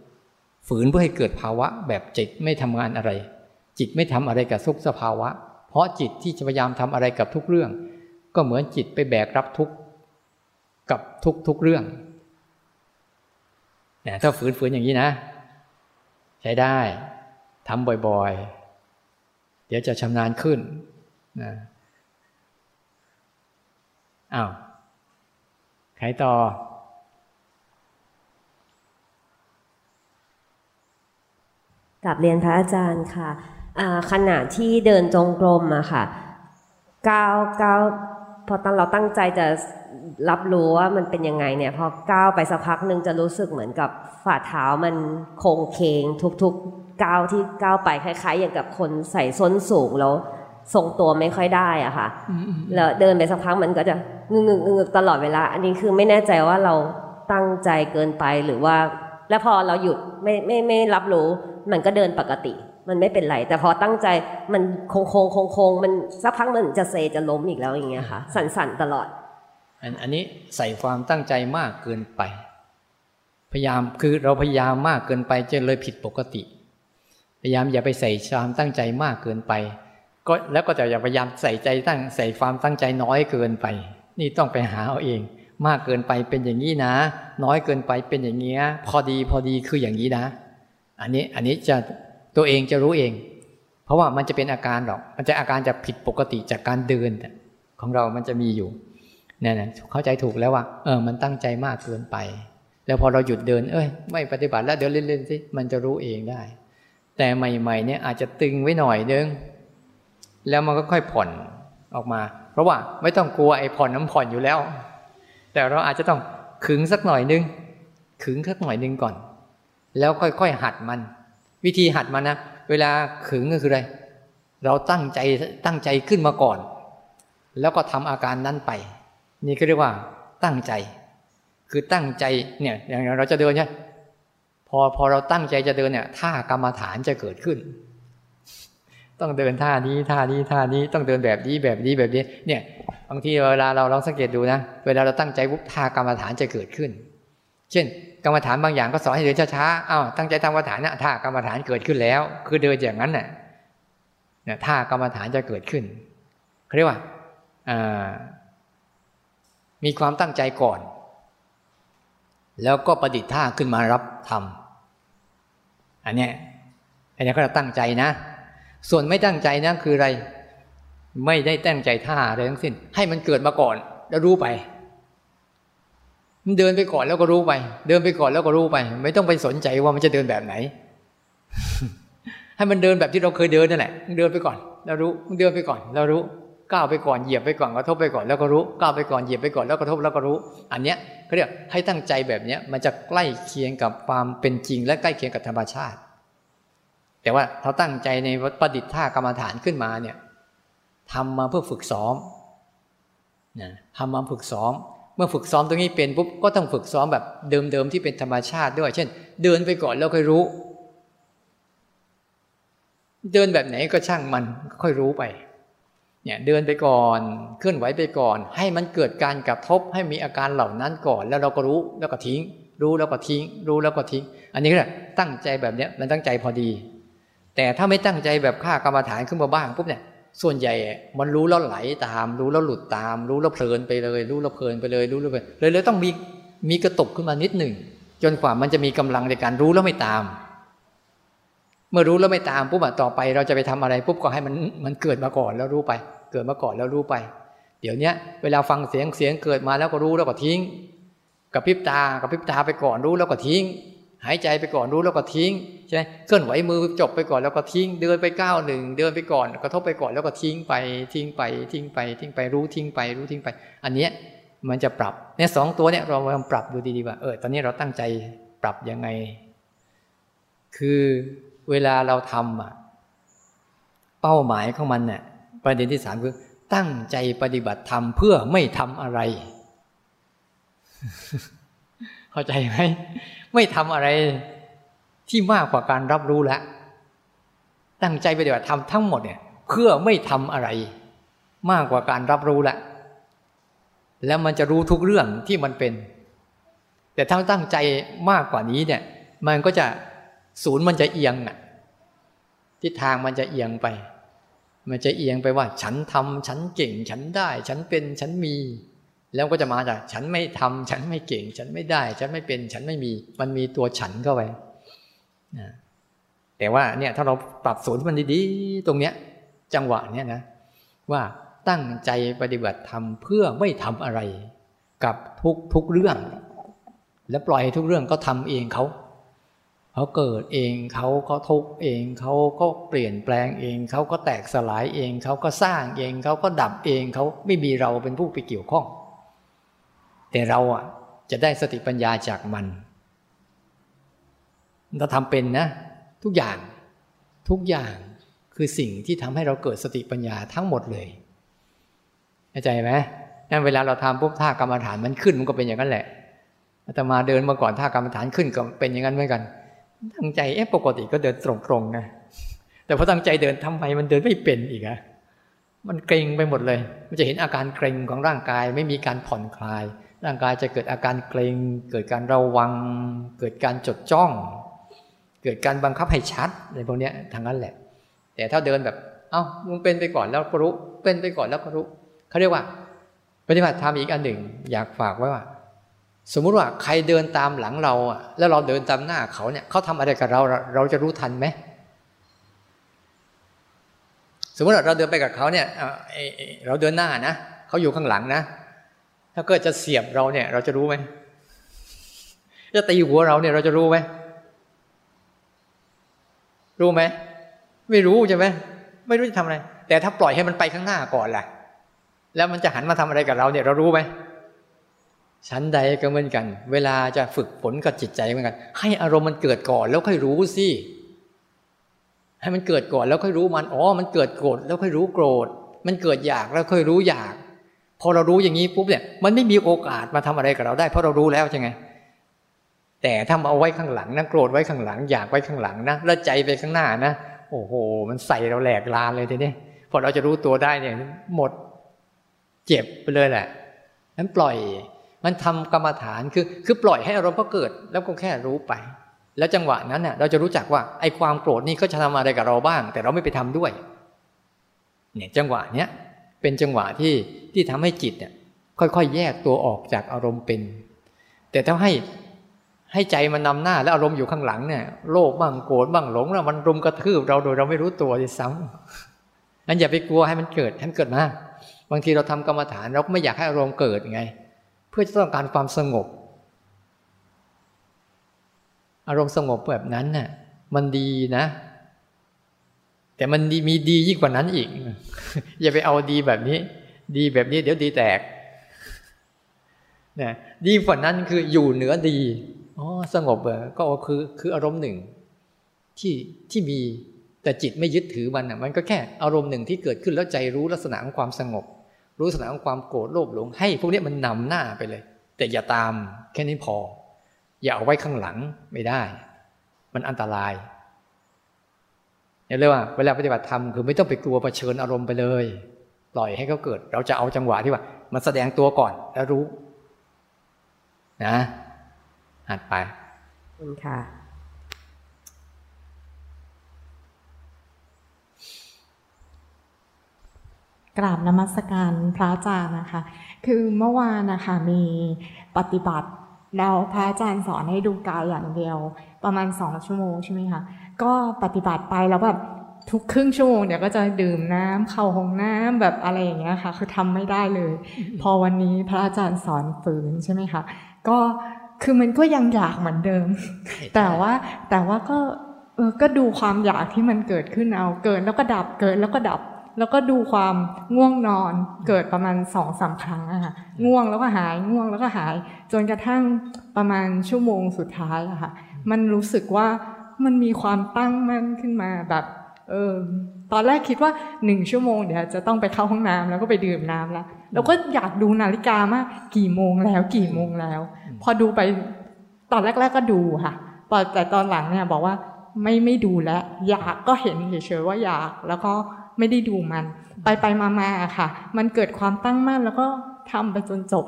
S1: ฝืนเพื่อให้เกิดภาวะแบบจิตไม่ทำงานอะไร จิตไม่ทำอะไรกับทุกสภาวะ เพราะจิตที่จะพยายามทำอะไรกับทุกเรื่อง ก็เหมือนจิตไปแบกรับทุกกับทุกทุกเรื่องถ้าฝืนๆอย่างนี้นะ ใช้ได้ทำบ่อยๆ เดี๋ยวจะชำนาญขึ้นนะ อ้าวใครต่อ
S4: กับเรียนพระอาจารย์ค่ะขณะที่เดินจงกรมอะค่ะก้าวก้าวพอตอนเราตั้งใจจะรับรู้ว่ามันเป็นยังไงเนี่ยพอก้าวไปสักพักหนึ่งจะรู้สึกเหมือนกับฝ่าเท้ามันโค้งเคงทุกๆก้าวที่ก้าวไปคล้าย ๆ อย่างกับคนใส่ส้นสูงแล้วทรงตัวไม่ค่อยได้อะค่ะแล้วเดินไปสักพักมันก็จะ งึงงึงตลอดเวลา อันนี้คือไม่แน่ใจว่าเราตั้งใจเกินไปหรือว่า แล้วพอเราหยุดไม่ไม่ไม่รับรู้ มันก็เดินปกติ มันไม่เป็นไร แต่พอตั้งใจมันโค้งโค้งโค้งโค้งมันสักพักมันจะเซจะล้มอีกแล้วอย่างเงี้ยค่ะ สั่นๆตลอด
S1: อันนี้ใส่ความตั้งใจมากเกินไป พยายามคือเราพยายามมากเกินไปจะเลยผิดปกติ พยายามอย่าไปใส่ความตั้งใจมากเกินไป ก็แล้วก็จะอย่าพยายามใส่ใจตั้งใส่ความตั้งใจน้อยเกินไป นี่ต้องไปหาเอาเอง มากเกินไปเป็นอย่างนี้นะ น้อยเกินไปเป็นอย่างเงี้ยพอดีพอดีคืออย่างนี้นะ อันนี้อันนี้จะตัวเองจะรู้เอง เพราะว่ามันจะเป็นอาการหรอก มันจะอาการจะผิดปกติจากการเดินของเรามันจะมีอยู่เนี่ยนะเข้าใจถูกแล้วว่า เออ มันตั้งใจมากเกินไป แล้วพอเราหยุดเดิน เอ้ย ไม่ปฏิบัติแล้วเดินเล่นๆสิมันจะรู้เองได้ แต่ใหม่ ๆ เนี่ยอาจจะตึงไว้หน่อยนึงแล้วมันก็ค่อยผ่อนออกมาเพราะว่าไม่ต้องกลัวไอ้ผ่อนน้ำผ่อนอยู่แล้ว แต่เราอาจจะต้องขึงสักหน่อยนึงขึงสักหน่อยนึงก่อน แล้วค่อยๆหัดมัน วิธีหัดมันนะเวลาขึงก็คืออะไรเราตั้งใจตั้งใจขึ้นมาก่อน แล้วก็ทำอาการนั้นไป นี่ก็เรียกว่า ตั้งใจ คือตั้งใจเนี่ยอย่างเราจะเดินเนี่ยพอพอเราตั้งใจจะเดินเนี่ยท่ากรรมฐานจะเกิดขึ้น ต้องเดินท่านี้ท่านี้ท่านี้ต้องเดินแบบนี้แบบนี้แบบนี้ เนี่ยบางทีเวลาเราลองสังเกตดูนะ เวลาเราตั้งใจปุ๊บท่ากรรมฐานจะเกิดขึ้น เช่น กรรมฐานบางอย่างก็สอนให้เดินช้าๆอ้าวตั้งใจทำกรรมฐานนะท่ากรรมฐานเกิดขึ้นแล้ว คือเดินอย่างนั้นน่ะเนี่ยท่ากรรมฐานจะเกิดขึ้นเขาเรียกว่าอ่ามีความตั้งใจก่อน แล้วก็ประดิษฐ์ท่าขึ้นมารับทำอันนี้อันนี้ก็ตั้งใจนะ ส่วนไม่ตั้งใจนะคืออะไร ไม่ได้ตั้งใจท่าอะไรทั้งสิ้น ให้มันเกิดมาก่อน แล้วรู้ไป มันเดินไปก่อนแล้วก็รู้ไป เดินไปก่อนแล้วก็รู้ไป ไม่ต้องไปสนใจว่ามันจะเดินแบบไหน ให้มันเดินแบบที่เราเคยเดินนั่นแหละเดินไปก่อน แล้วรู้เดินไปก่อน แล้วรู้ก้าวไปก่อนเหยียบไปก่อนกระทบไปก่อนแล้วก็รู้ก้าวไปก่อนเหยียบไปก่อนแล้วกระทบแล้วก็รู้ อันเนี้ยเขาเรียกให้ตั้งใจแบบเนี้ยมันจะใกล้เคียงกับความเป็นจริง และใกล้เคียงกับธรรมชาติ แต่ว่าเราตั้งใจในประดิษฐ์ท่ากรรมฐานขึ้นมาเนี่ยทำมาเพื่อฝึกซ้อมนะทำมาฝึกซ้อม เมื่อฝึกซ้อมตรงนี้เป็นปุ๊บก็ต้องฝึกซ้อมแบบเดิมๆที่เป็นธรรมชาติด้วย เช่น เดินไปก่อนแล้วค่อยรู้ เดินแบบไหนก็ช่างมันค่อยรู้ไปเนี่ยเดินไปก่อนเคลื่อนไหวไปก่อน ให้มันเกิดการกระทบให้มีอาการเหล่านั้นก่อน แล้วเราก็รู้แล้วก็ทิ้ง รู้แล้วก็ทิ้ง รู้แล้วก็ทิ้ง อันนี้ก็ตั้งใจแบบเนี้ยมันตั้งใจพอดี แต่ถ้าไม่ตั้งใจแบบฆ่ากรรมฐานขึ้นมาบ้างปุ๊บเนี่ยส่วนใหญ่มันรู้แล้วไหลตาม รู้แล้วหลุดตาม รู้แล้วเพลินไปเลย รู้แล้วเพลินไปเลยรู้แล้วไปเลยเลยต้องมีมีกระตุกขึ้นมานิดหนึ่งจนกว่ามันจะมีกำลังในการรู้แล้วไม่ตาม เมื่อรู้แล้วไม่ตามปุ๊บต่อไปเราจะไปทำอะไรปุ๊บก็ให้มันมันเกิดมาก่อนแล้วรู้ไป เกิดมาก่อนแล้วรู้ไป เดี๋ยวนี้เวลาฟังเสียงเสียงเกิดมาแล้วก็รู้แล้วก็ทิ้งกับพิบตากับพิบตาไปก่อนรู้แล้วก็ทิ้ง หายใจไปก่อนรู้แล้วก็ทิ้งใช่ไหมเคลื่อนไหวมือจบไปก่อนแล้วก็ทิ้ง เดินไปก้าวหนึ่งเดินไปก่อนกระทบไปก่อนแล้วก็ทิ้งไปทิ้งไปทิ้งไป ทิ้งไปรู้ทิ้งไปรู้ทิ้งไป อันเนี้ยมันจะปรับเนี่ยสองตัวเนี่ยเราลองปรับดูดีๆว่าเออตอนนี้เราตั้งใจปรับยังไง คือเวลาเราทำอะเป้าหมายของมันเนี่ยประเด็นที่สามคือ ตั้งใจปฏิบัติธรรมเพื่อไม่ทำอะไร เข้าใจไหม ไม่ทำอะไรที่มากกว่าการรับรู้แล้วตั้งใจไปเดี๋ยวทำทั้งหมดเนี่ย เพื่อไม่ทำอะไร มากกว่าการรับรู้แล้วแล้วมันจะรู้ทุกเรื่องที่มันเป็น แต่ถ้าตั้งใจมากกว่านี้เนี่ย มันก็จะศูนย์มันจะเอียงอะทิศทางมันจะเอียงไป มันจะเอียงไปว่า ฉันทำฉันเก่ง ฉันได้ ฉันเป็น ฉันมี แล้วก็จะมาจากฉันไม่ทำฉันไม่เก่ง ฉันไม่ได้ ฉันไม่เป็น ฉันไม่มี มันมีตัวฉันเข้าไปนะแต่ว่าเนี่ยถ้าเราปรับศูนย์มันดีๆ ตรงเนี้ย จังหวะเนี้ยนะ ว่าตั้งใจปฏิบัติธรรมเพื่อไม่ทำอะไร กับทุกทุกเรื่อง และปล่อยทุกเรื่องก็ทำเองเขาเขาเกิดเองเขาก็ทุกเองเขาก็เปลี่ยนแปลงเองเขาก็แตกสลายเองเขาก็สร้างเองเขาก็ดับเองเขาไม่มีเราเป็นผู้ไปเกี่ยวข้อง แต่เราอะจะได้สติปัญญาจากมันเราทำเป็นนะ ทุกอย่างทุกอย่างคือสิ่งที่ทำให้เราเกิดสติปัญญาทั้งหมดเลยเข้าใจไหมนั่นเวลาเราทำปุ๊บท่ากรรมฐานมันขึ้นมันก็เป็นอย่างนั้นแหละอาตมาเดินมาก่อนท่ากรรมฐานขึ้นก็เป็นอย่างนั้นเหมือนกันตั้งใจเอ๊ะปกติก็เดินตรงๆนะแต่พอตั้งใจเดินทำไมมันเดินไม่เป็นอีกอะมันเกร็งไปหมดเลย มันจะเห็นอาการเกร็งของร่างกาย ไม่มีการผ่อนคลาย ร่างกายจะเกิดอาการเกร็ง เกิดการระวัง เกิดการจดจ้อง เกิดการบังคับให้ชัดในพวกนี้ทางนั้นแหละ แต่ถ้าเดินแบบ เอา้ามึงเป็นไปก่อนแล้วก็รู้ เป็นไปก่อนแล้วก็รู้เขาเรียกว่า ปฏิบัติธรรมอีกอันหนึ่ง อยากฝากไว้ว่า สมมุติว่าใครเดินตามหลังเราอะแล้วเราเดินตามหน้าเขาเนี่ยเขาทำอะไรกับเรา เราจะรู้ทันไหมสมมติว่าเราเดินไปกับเขาเนี่ยเราเดินหน้านะเขาอยู่ข้างหลังนะ ถ้าเกิดจะเสียบเราเนี่ย เราจะรู้ไหมจะตีหัวเราเนี่ย เราจะรู้ไหมรู้ไหมไม่รู้ใช่ไหมไม่รู้จะทำอะไร แต่ถ้าปล่อยให้มันไปข้างหน้าก่อนล่ะ แล้วมันจะหันมาทำอะไรกับเราเนี่ย เรารู้ไหมชั้นใดก็เหมือนกัน เวลาจะฝึกฝนกับจิตใจเหมือนกัน ให้อารมณ์มันเกิดก่อนแล้วค่อยรู้สิให้มันเกิดก่อนแล้วค่อยรู้มันอ๋อมันเกิดโกรธแล้วค่อยรู้โกรธ มันเกิดอยากแล้วค่อยรู้อยาก พอเรารู้อย่างนี้ปุ๊บเนี่ยมันไม่มีโอกาสมาทำอะไรกับเราได้ เพราะเรารู้แล้วใช่ไงแต่ถ้ามาเอาไว้ข้างหลังนะโกรธไว้ข้างหลัง อยากไว้ข้างหลังนะแล้วใจไปข้างหน้านะโอ้โห มันใส่เราแหลกลานเลยทีนี้พอเราจะรู้ตัวได้เนี่ย หมดเจ็บไปเลยแหละนั้นปล่อย มันทำกรรมฐานคือ คือปล่อยให้อารมณ์ก็เกิด แล้วก็แค่รู้ไป แล้วจังหวะนั้นเนี่ยเราจะรู้จักว่าไอ้ความโกรธนี่ก็จะทำอะไรกับเราบ้าง แต่เราไม่ไปทำด้วย เนี่ยจังหวะเนี้ย เป็นจังหวะที่ที่ทำให้จิตเนี่ยค่อยๆ แยกตัวออกจากอารมณ์เป็น แต่ถ้าให้ให้ใจมันนำหน้าแล้วอารมณ์อยู่ข้างหลังเนี่ยโลภบ้างโกรธบ้างหลงแล้วมันรุมกระทืบเราโดยเราไม่รู้ตัวที่ซ้ำนั้นอย่าไปกลัวให้มันเกิดให้มันเกิดมาบางทีเราทำกรรมฐานเราก็ไม่อยากให้อารมณ์เกิดไง เพื่อจะต้องการความสงบ อารมณ์สงบแบบนั้นน่ะมันดีนะ แต่มันมีดียิ่งกว่านั้นอีก อย่าไปเอาดีแบบนี้ ดีแบบนี้ เดี๋ยวดีแตกนะดีกว่านั้นคืออยู่เหนือดีอ๋อสงบก็คือคืออารมณ์หนึ่ง ที่ที่มีแต่จิตไม่ยึดถือมันอะมันก็แค่อารมณ์หนึ่งที่เกิดขึ้นแล้วใจรู้ลักษณะของความสงบ รู้สถานของความโกรธโลภหลง ให้พวกนี้มันนำหน้าไปเลย แต่อย่าตามแค่นี้พอ อย่าเอาไว้ข้างหลังไม่ได้ มันอันตราย เรียกว่าเวลาปฏิบัติธรรมคือไม่ต้องไปกลัวเผชิญอารมณ์ไปเลย ปล่อยให้เขาเกิด เราจะเอาจังหวะที่ว่า มันแสดงตัวก่อนแล้วรู้ นะหัดไป
S3: ค่ะ
S5: กราบนมัสการพระอาจารย์นะคะ คือเมื่อวานนะคะมีปฏิบัติ แล้วพระอาจารย์สอนให้ดูกายอย่างเดียว ประมาณสองชั่วโมงใช่ไหมคะก็ปฏิบัติไปแล้วแบบทุกครึ่งชั่วโมงเดี๋ยวก็จะดื่มน้ำเข้าห้องน้ำแบบอะไรอย่างเงี้ยค่ะ คือทำไม่ได้เลย พอวันนี้พระอาจารย์สอนฝืนใช่ไหมคะก็คือมันก็ยังอยากเหมือนเดิม แต่ว่าแต่ว่าก็เออก็ดูความอยากที่มันเกิดขึ้นเอาเกิดแล้วก็ดับเกิดแล้วก็ดับ แล้วก็ดูความง่วงนอนเกิดประมาณสองสาครั้งอะค่ะง่วงแล้วก็หายง่วงแล้วก็หาย จนกระทั่งประมาณชั่วโมงสุดท้ายอะค่ะ มันรู้สึกว่ามันมีความตั้งมั่นขึ้นมาแบบเออตอนแรกคิดว่าหนึ่งชั่วโมงเดี๋ยวจะต้องไปเข้าห้องน้ำแล้วก็ไปดื่มน้ำแล้วแล้วก็อยากดูนาฬิกามากกี่โมงแล้วกี่โมงแล้ว พอดูไปตอนแรก ๆก็ดูค่ะแต่ตอนหลังเนี่ยบอกว่าไม่ไม่ดูแล้วอยากก็เห็นเฉยๆว่าอยากแล้วก็ ไม่ได้ดูมัน ไปไปมาๆค่ะ มันเกิดความตั้งมั่นแล้วก็ทำไปจนจบ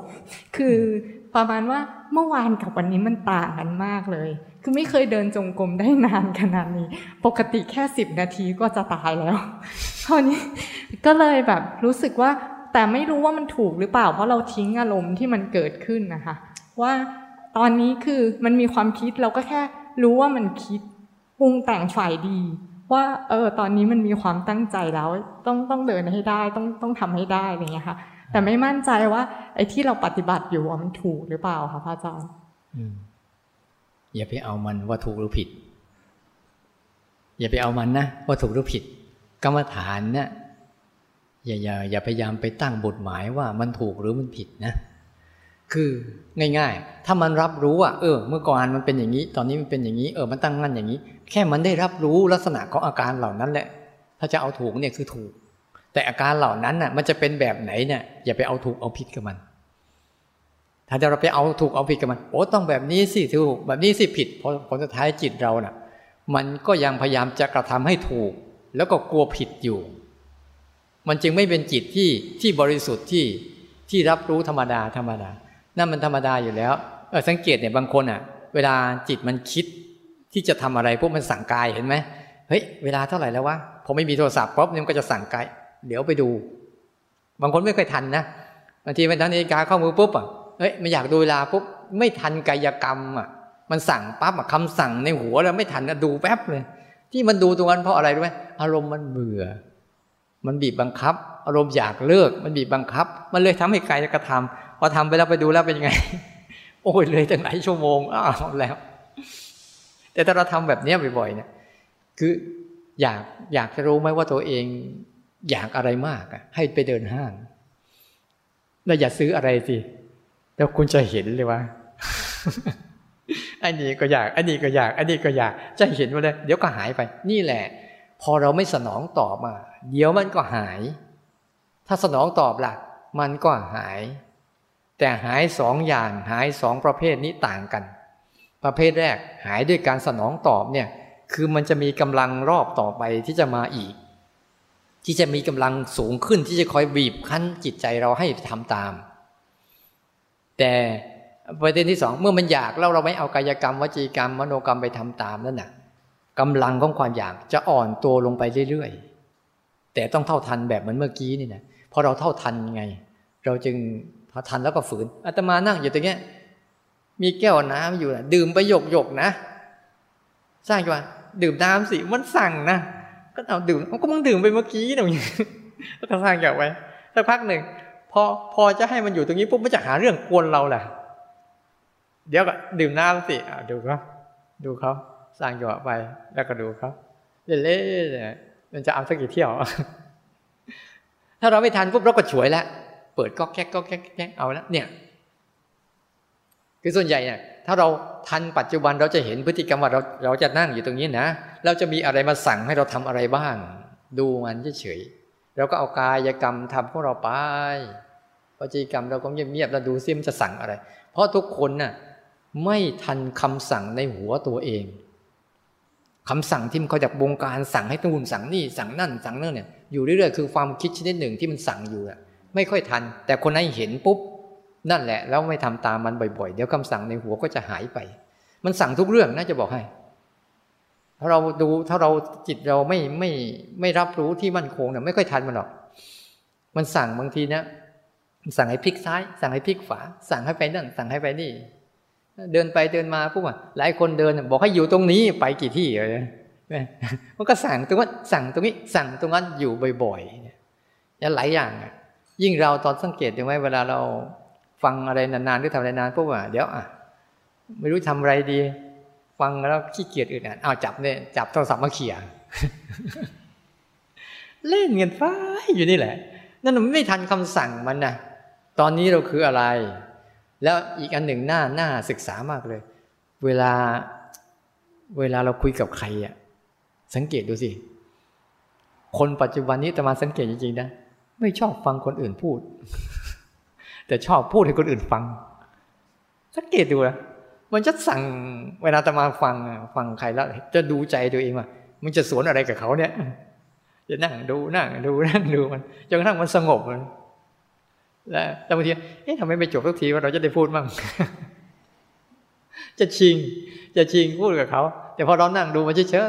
S5: คือประมาณว่าเมื่อวานกับวันนี้มันต่างกันมากเลย คือไม่เคยเดินจงกรมได้นานขนาดนี้ ปกติแค่สิบนาทีก็จะตายแล้วคราวนี้ก็เลยแบบรู้สึกว่าแต่ไม่รู้ว่ามันถูกหรือเปล่า เพราะเราทิ้งอารมณ์ที่มันเกิดขึ้นนะคะ ว่าตอนนี้คือมันมีความคิดเราก็แค่รู้ว่ามันคิดปรุงแต่งฝ่ายดี ว่าเออตอนนี้มันมีความตั้งใจแล้ว ต้องต้องเดินให้ได้ต้องต้องทำให้ได้อะไรเงี้ยค่ะ แต่ไม่มั่นใจว่าไอ้ที่เราปฏิบัติอยู่มันถูกหรือเปล่าคะพระอาจารย์
S1: อย่าไปเอามันว่าถูกหรือผิด อย่าไปเอามันนะว่าถูกหรือผิด กรรมฐานเนะี่ยอย่าอย่าอย่าพยายามไปตั้งบทหมายว่ามันถูกหรือมันผิดนะ คือง่ายๆ ถ้ามันรับรู้ว่าเออ เมื่อก่อนมันเป็นอย่างนี้ ตอนนี้มันเป็นอย่างนี้ เออ มันตั้งมั่นอย่างนี้ แค่มันได้รับรู้ลักษณะของอาการเหล่านั้นแหละ ถ้าจะเอาถูกเนี่ยคือถูก แต่อาการเหล่านั้นน่ะ มันจะเป็นแบบไหนเนี่ยอย่าไปเอาถูกเอาผิดกับมัน ถ้าเราไปเอาถูกเอาผิดกับมัน โอ้ต้องแบบนี้สิถูก แบบนี้สิผิดเพราะผลสุดท้ายจิตเราน่ะ มันก็ยังพยายามจะกระทำให้ถูก แล้วก็กลัวผิดอยู่ มันจึงไม่เป็นจิตที่ที่บริสุทธิ์ที่ที่รับรู้ธรรมดาธรรมดา นั่นมันธรรมดาอยู่แล้วเออสังเกตเนี่ยบางคนอะ เวลาจิตมันคิดที่จะทำอะไรพวกมันสั่งกายเห็นไหมเฮ้ยเวลาเท่าไหร่แล้ววะพอไม่มีโทรศัพท์ปุ๊บมันก็จะสั่งกายเดี๋ยวไปดู บางคนไม่เคยทันนะบางทีมันทันนาฬิกาเข้ามือปุ๊บอะเฮ้ยไม่อยากดูเวลาปุ๊บไม่ทันกายกรรมอะ มันสั่งปั๊บคำสั่งในหัวแล้วไม่ทันดูแป๊บเลย ที่มันดูตรงนั้นเพราะอะไรรู้ไหมอารมณ์มันเบื่อ มันบีบบังคับ อารมณ์อยากเลิก มันบีบบังคับ มันเลยทำให้กายกระทำพ อทำไปแล้วไปดูแล้วเป็นยังไง โอ้ยเลยตั้งหลายชั่วโมงอ้าวแล้ว แต่ถ้าเราทำแบบนี้บ่อยๆเนี่ยคืออยากอยากจะรู้ไหมว่าตัวเองอยากอะไรมากอะให้ไปเดินห้าง แล้วอย่าซื้ออะไรสิแล้วคุณจะเห็นเลยว่าอันนี้ก็อยาก อันนี้ก็อยาก อันนี้ก็อยาก จะเห็นว่าเลยเดี๋ยวก็หายไป นี่แหละ พอเราไม่สนองตอบมา เดี๋ยวมันก็หาย ถ้าสนองตอบล่ะมันก็หาย แต่หายสองอย่างหายสองประเภทนี้ต่างกัน ประเภทแรกหายด้วยการสนองตอบเนี่ยคือมันจะมีกำลังรอบต่อไปที่จะมาอีก ที่จะมีกำลังสูงขึ้นที่จะคอยบีบคั้นจิตใจเราให้ทำตาม แต่ประเด็นที่สองเมื่อมันอยากแล้วเราไม่เอากายกรรมวจีกรรมมโนกรรมไปทำตามนั่นน่ะกำลังของความอยากจะอ่อนตัวลงไปเรื่อยๆแต่ต้องเท่าทันแบบเหมือนเมื่อกี้นี่นะพอเราเท่าทันไง เราจึง พอทันแล้วก็ฝืนอาตมานั่งอยู่ตรงเนี้ย มีแก้วน้ำอยู่นะดื่มไปหยกหยกนะสร้างจังว่าดื่มน้ำสิมันสั่งนะก็เอาดื่มก็มึงดื่มไปเมื่อกี้หน่อยแล้วก็สร้างอยากไว้สักพักหนึ่งพอพอจะให้มันอยู่ตรงนี้ปุ๊บมันจะหาเรื่องกวนเราแหละเดี๋ยวก็ดื่มน้ำสิอ่าดูเขาดูเขาสร้างหยาไปแล้วก็ดูเขาเล่ๆมันจะเอาสักกี่เที่ยว ถ้าเราไม่ทันปุ๊บเราก็ฉวยแล้ว เปิดก็แก๊กก็แก๊กแก๊กเอาแล้วเนี่ย คือส่วนใหญ่เนี่ยถ้าเราทันปัจจุบันเราจะเห็นพฤติกรรมว่าเราเราจะนั่งอยู่ตรงนี้นะ เราจะมีอะไรมาสั่งให้เราทำอะไรบ้าง ดูมันเฉยๆเราก็เอากายกรรมทำของเราไปวจีกรรมเราก็เงียบๆแล้วดูซิมันจะสั่งอะไร เพราะทุกคนน่ะไม่ทันคำสั่งในหัวตัวเองคำสั่งที่มันเขาจากบงการสั่งให้ตูนสั่งนี่สั่งนั่น สั่งนั่นเนี่ยอยู่เรื่อยๆคือความคิดชนิดหนึ่งที่มันสั่งอยู่อะ ไม่ค่อยทัน แต่คนนั้นเห็นปุ๊บ นั่นแหละ แล้วไม่ทำตามมันบ่อยๆ เดี๋ยวคำสั่งในหัวก็จะหายไป มันสั่งทุกเรื่องน่าจะบอกให้ถ้าเราดูถ้าเราจิตเราไม่ไม่ไม่รับรู้ที่มั่นคงเนี่ยไม่ค่อยทันมันหรอก มันสั่งบางทีนะสั่งให้พลิกซ้าย สั่งให้พลิกขวาสั่งให้ไปนั่น สั่งให้ไปนี่ เดินไปเดินมาปุ๊บอะหลายคนเดินบอกให้อยู่ตรงนี้ไปกี่ที่เลยมันก็สั่งตรงนั้นสั่งตรงนี้ สั่งตรงนั้นอยู่บ่อยๆเนี่ยหลายอย่างอะ ยิ่งเราตอนสังเกตดูไหมเวลาเราฟังอะไรนานๆหรือทำอะไรนานปุ๊บอะเดี๋ยวอะไม่รู้ทำอะไรดี ฟังแล้วขี้เกียจอื่นอะเอาจับเนี่ยจับโทรศัพท์มาเขี่ยเล่นเงินฟ้าอยู่นี่แหละ นั่นมันไม่ทันคำสั่งมันนะตอนนี้เราคืออะไร แล้วอีกอันหนึ่งหน้าหน้าศึกษามากเลย เวลาเวลาเราคุยกับใครอะสังเกตดูสิ คนปัจจุบันนี้แตมาสังเกตจริงๆนะ ไม่ชอบฟังคนอื่นพูด แต่ชอบพูดให้คนอื่นฟัง สังเกตดูนะมันจะสั่งเวลาตมาฟังฟังใครแล้ว จะดูใจตัวเองว่ามันจะสวนอะไรกับเขาเนี่ย จะนั่งดูนั่งดูนั่งดูมันจนกระทั่งมันสงบมันแล้วบางทีเอ๊ะทำไมไม่จบทุกทีว่าเราจะได้พูดมั่งจะชิง จะชิงพูดกับเขา แต่พอเรานั่งดูมันเฉย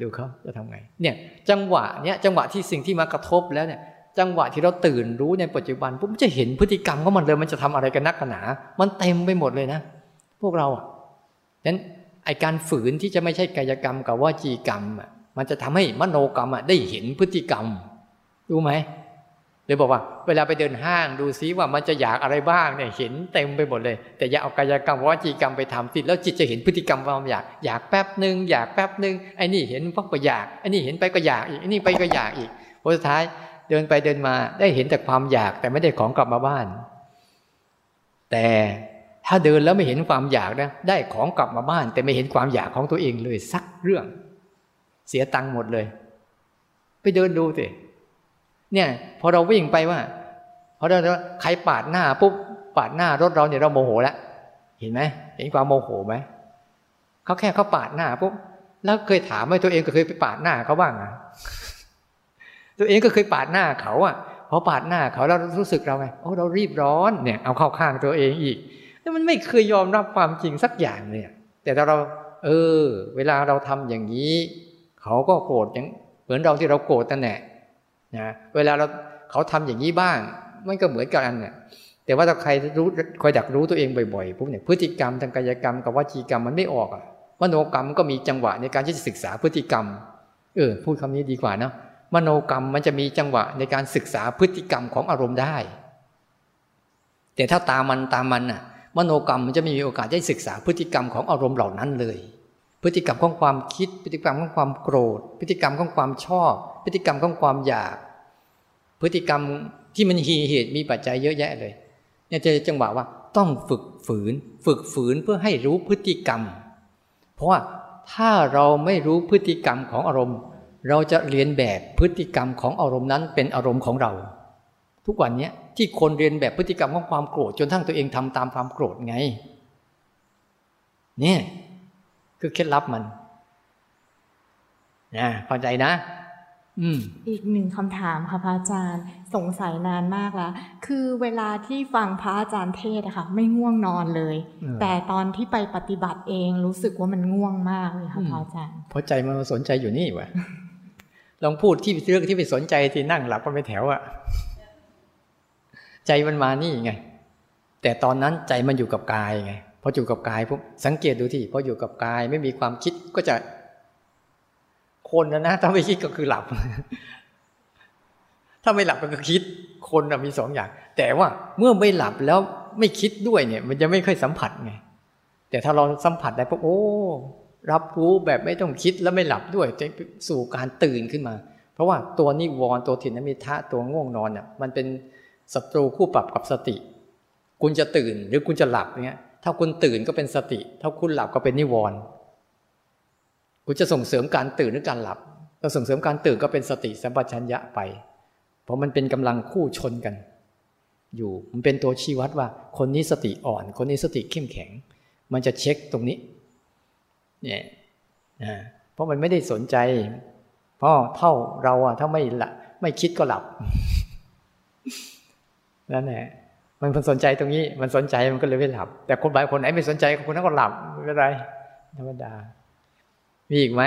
S1: ดูเขาจะทำไงเนี่ยจังหวะเนี้ยจังหวะที่สิ่งที่มากระทบแล้วเนี่ยจังหวะที่เราตื่นรู้ในปัจจุบันปุ๊บจะเห็นพฤติกรรมของมันเลย มันจะทำอะไรกันนักกันหนา มันเต็มไปหมดเลยนะ พวกเราอะนั้นไอการฝืนที่จะไม่ใช่กายกรรมกับวจีกรรมอะมันจะทำให้มโนกรรมอะได้เห็นพฤติกรรมรู้ไหม หรือบอกว่า เวลาไปเดินห้างดูซิว่ามันจะอยากอะไรบ้างเนี่ยเห็นเต็มไปหมดเลย แต่อย่าเอากายกรรมวจีกรรมไปทำสิแล้วจิตจะเห็นพฤติกรรมความอยาก อยากแป๊บหนึ่งอยากแป๊บหนึ่งไอ้นี่เห็นปั๊บก็อยากไอ้นี่เห็นไปก็อยากอีกไอ้นี่ไปก็อยากอีกพอสุดท้ายเดินไปเดินมาได้เห็นแต่ความอยากแต่ไม่ได้ของกลับมาบ้าน แต่ถ้าเดินแล้วไม่เห็นความอยากนะได้ของกลับมาบ้าน แต่ไม่เห็นความอยากของตัวเองเลยสักเรื่อง เสียตังค์หมดเลย ไปเดินดูสิ เนี่ยพอเราวิ่งไปว่าพอเราใครปาดหน้าปุ๊บปาดหน้ารถเราเนี่ยเราโมโหแล้วเห็นไหมเห็นความโมโหไหมเขาแค่เขาปาดหน้าปุ๊บแล้วเคยถามไหมตัวเองก็เคยไปปาดหน้าเขาบ้างอะตัวเองก็เคยปาดหน้าเขาอะพอปาดหน้าเขาเรารู้สึกเราไงโอ้เรารีบร้อนเนี่ย เอาเข้าข้างตัวเองอีกแล้วมันไม่เคยยอมรับความจริงสักอย่างเนี่ย แต่เรา เออ เวลาเราทำอย่างนี้ เขาก็โกรธอย่างเหมือนเราที่เราโกรธนั่นแหละ นะเวลาเราเขาทำอย่างนี้บ้าง มันก็เหมือนกันเนี่ยแต่ว่าถ้าใครรู้คอยดักรู้ตัวเองบ่อยๆปุ๊บเนี่ยพฤติกรรมทางกายกรรมกับวจีกรรมมันไม่ออกอะมโนกรรมก็มีจังหวะในการที่จะศึกษาพฤติกรรม เออ พูดคำนี้ดีกว่านะมโนกรรมมันจะมีจังหวะในการศึกษาพฤติกรรมของอารมณ์ได้ แต่ถ้าตามมันตามมันน่ะมโนกรรมมันจะไม่มีโอกาสได้ศึกษาพฤติกรรมของอารมณ์เหล่านั้นเลย พฤติกรรมของความคิด พฤติกรรมของความโกรธ พฤติกรรมของความชอบ พฤติกรรมของความอยาก พฤติกรรมที่มันหีเหตุมีปัจจัยเยอะแยะเลยเนี่ยจะจังหวะว่าต้องฝึกฝืน ฝึกฝืนเพื่อให้รู้พฤติกรรม เพราะว่าถ้าเราไม่รู้พฤติกรรมของอารมณ์ เราจะเรียนแบบพฤติกรรมของอารมณ์นั้นเป็นอารมณ์ของเรา ทุกวันนี้ที่คนเรียนแบบพฤติกรรมของความโกรธจนทั้งตัวเองทำตามความโกรธไง เนี่ย คือเคล็ดลับมันนะเข้าใจนะ อืม
S5: อีกหนึ่งคำถามค่ะพระอาจารย์ สงสัยนานมากแล้ว คือเวลาที่ฟังพระอาจารย์เทศอะค่ะ ไม่ง่วงนอนเลย แต่ตอนที่ไปปฏิบัติเองรู้สึกว่ามันง่วงมากเลยค่ะพระอาจารย์
S1: เพราะใจมันสนใจอยู่นี่วะลองพูดที่เรื่องที่ไปสนใจที่นั่งหลับก็ไม่แถวอะใจมันมานี่ไง แต่ตอนนั้นใจมันอยู่กับกายไง พออยู่กับกายปุ๊บสังเกตดูที่พออยู่กับกายไม่มีความคิดก็จะ คนนะนะถ้าไม่คิดก็คือหลับ ถ้าไม่หลับก็คิด คนมีสองอย่าง แต่ว่าเมื่อไม่หลับแล้วไม่คิดด้วยเนี่ย มันจะไม่ค่อยสัมผัสไงแต่ถ้าเราสัมผัสได้ปุ๊บโอ้ รับรู้แบบไม่ต้องคิดแล้วไม่หลับด้วยจะสู่การตื่นขึ้นมา เพราะว่าตัวนิวรณ์ตัวถิ่นมิทะตัวง่วงนอนเนี่ยมันเป็นศัตรูคู่ปรับกับสติ คุณจะตื่นหรือคุณจะหลับเนี่ย ถ้าคุณตื่นก็เป็นสติ ถ้าคุณหลับก็เป็นนิวรณ์คุณจะส่งเสริมการตื่นหรือการหลับเราส่งเสริมการตื่นก็เป็นสติสัมปชัญญะไป เพราะมันเป็นกำลังคู่ชนกัน อยู่มันเป็นตัวชี้วัดว่า คนนี้สติอ่อน คนนี้สติเข้มแข็ง มันจะเช็คตรงนี้เนี่ยเพราะมันไม่ได้สนใจเพราะเท่าเราอะถ้าไม่ละไม่คิดก็หลับนั่นแหละ มันสนใจตรงนี้ มันสนใจมันก็เลยไม่หลับ แต่คนบางคนไหนไม่สนใจคนนั้นก็หลับไม่เป็นไรธรรมดา มีอีกไหม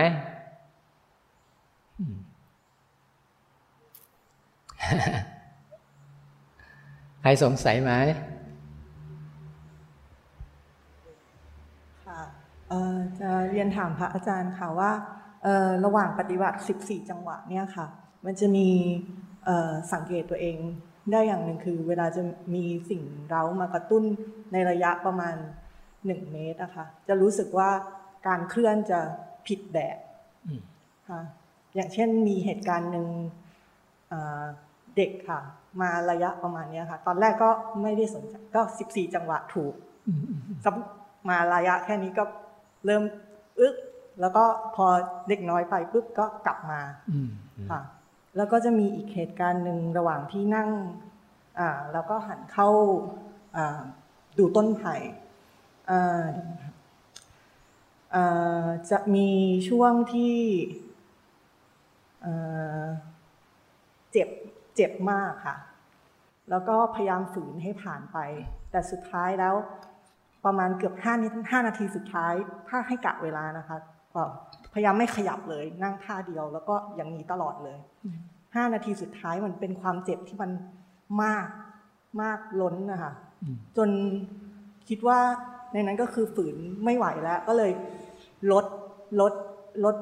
S1: ใครสงสัยไหม
S6: ค่ะจะเรียนถามพระอาจารย์ค่ะว่าระหว่างปฏิบัติ 14 จังหวะเนี่ยค่ะ มันจะมีสังเกตตัวเอง ได้อย่างหนึ่งคือ เวลาจะมีสิ่งเร้ามากระตุ้นในระยะประมาณหนึ่งเมตรนะคะจะรู้สึกว่าการเคลื่อนจะผิดแบบค่ะอย่างเช่นมีเหตุการณ์หนึ่งเด็กค่ะ มาระยะประมาณนี้ค่ะ ตอนแรกก็ไม่ได้สนใจก็สิบสี่จังหวะถูกมาระยะแค่นี้ก็เริ่มอึ๊กแล้วก็พอเด็กน้อยไปปุ๊บก็กลับมาค่ะ แล้วก็จะมีอีกเหตุการณ์หนึ่งระหว่างที่นั่งแล้วก็หันเข้าดูต้นไผ่จะมีช่วงที่เจ็บเจ็บมากค่ะ แล้วก็พยายามฝืนให้ผ่านไป แต่สุดท้ายแล้วประมาณเกือบห้านิห้านาทีสุดท้าย ถ้าให้กะเวลานะคะก็ พยายามไม่ขยับเลย นั่งท่าเดียว แล้วก็อย่างนี้ตลอดเลยห้านาทีสุดท้ายมันเป็นความเจ็บที่มันมากมากล้นนะคะจนคิดว่าในนั้นก็คือฝืนไม่ไหวแล้ว ก็เลยลดลดลด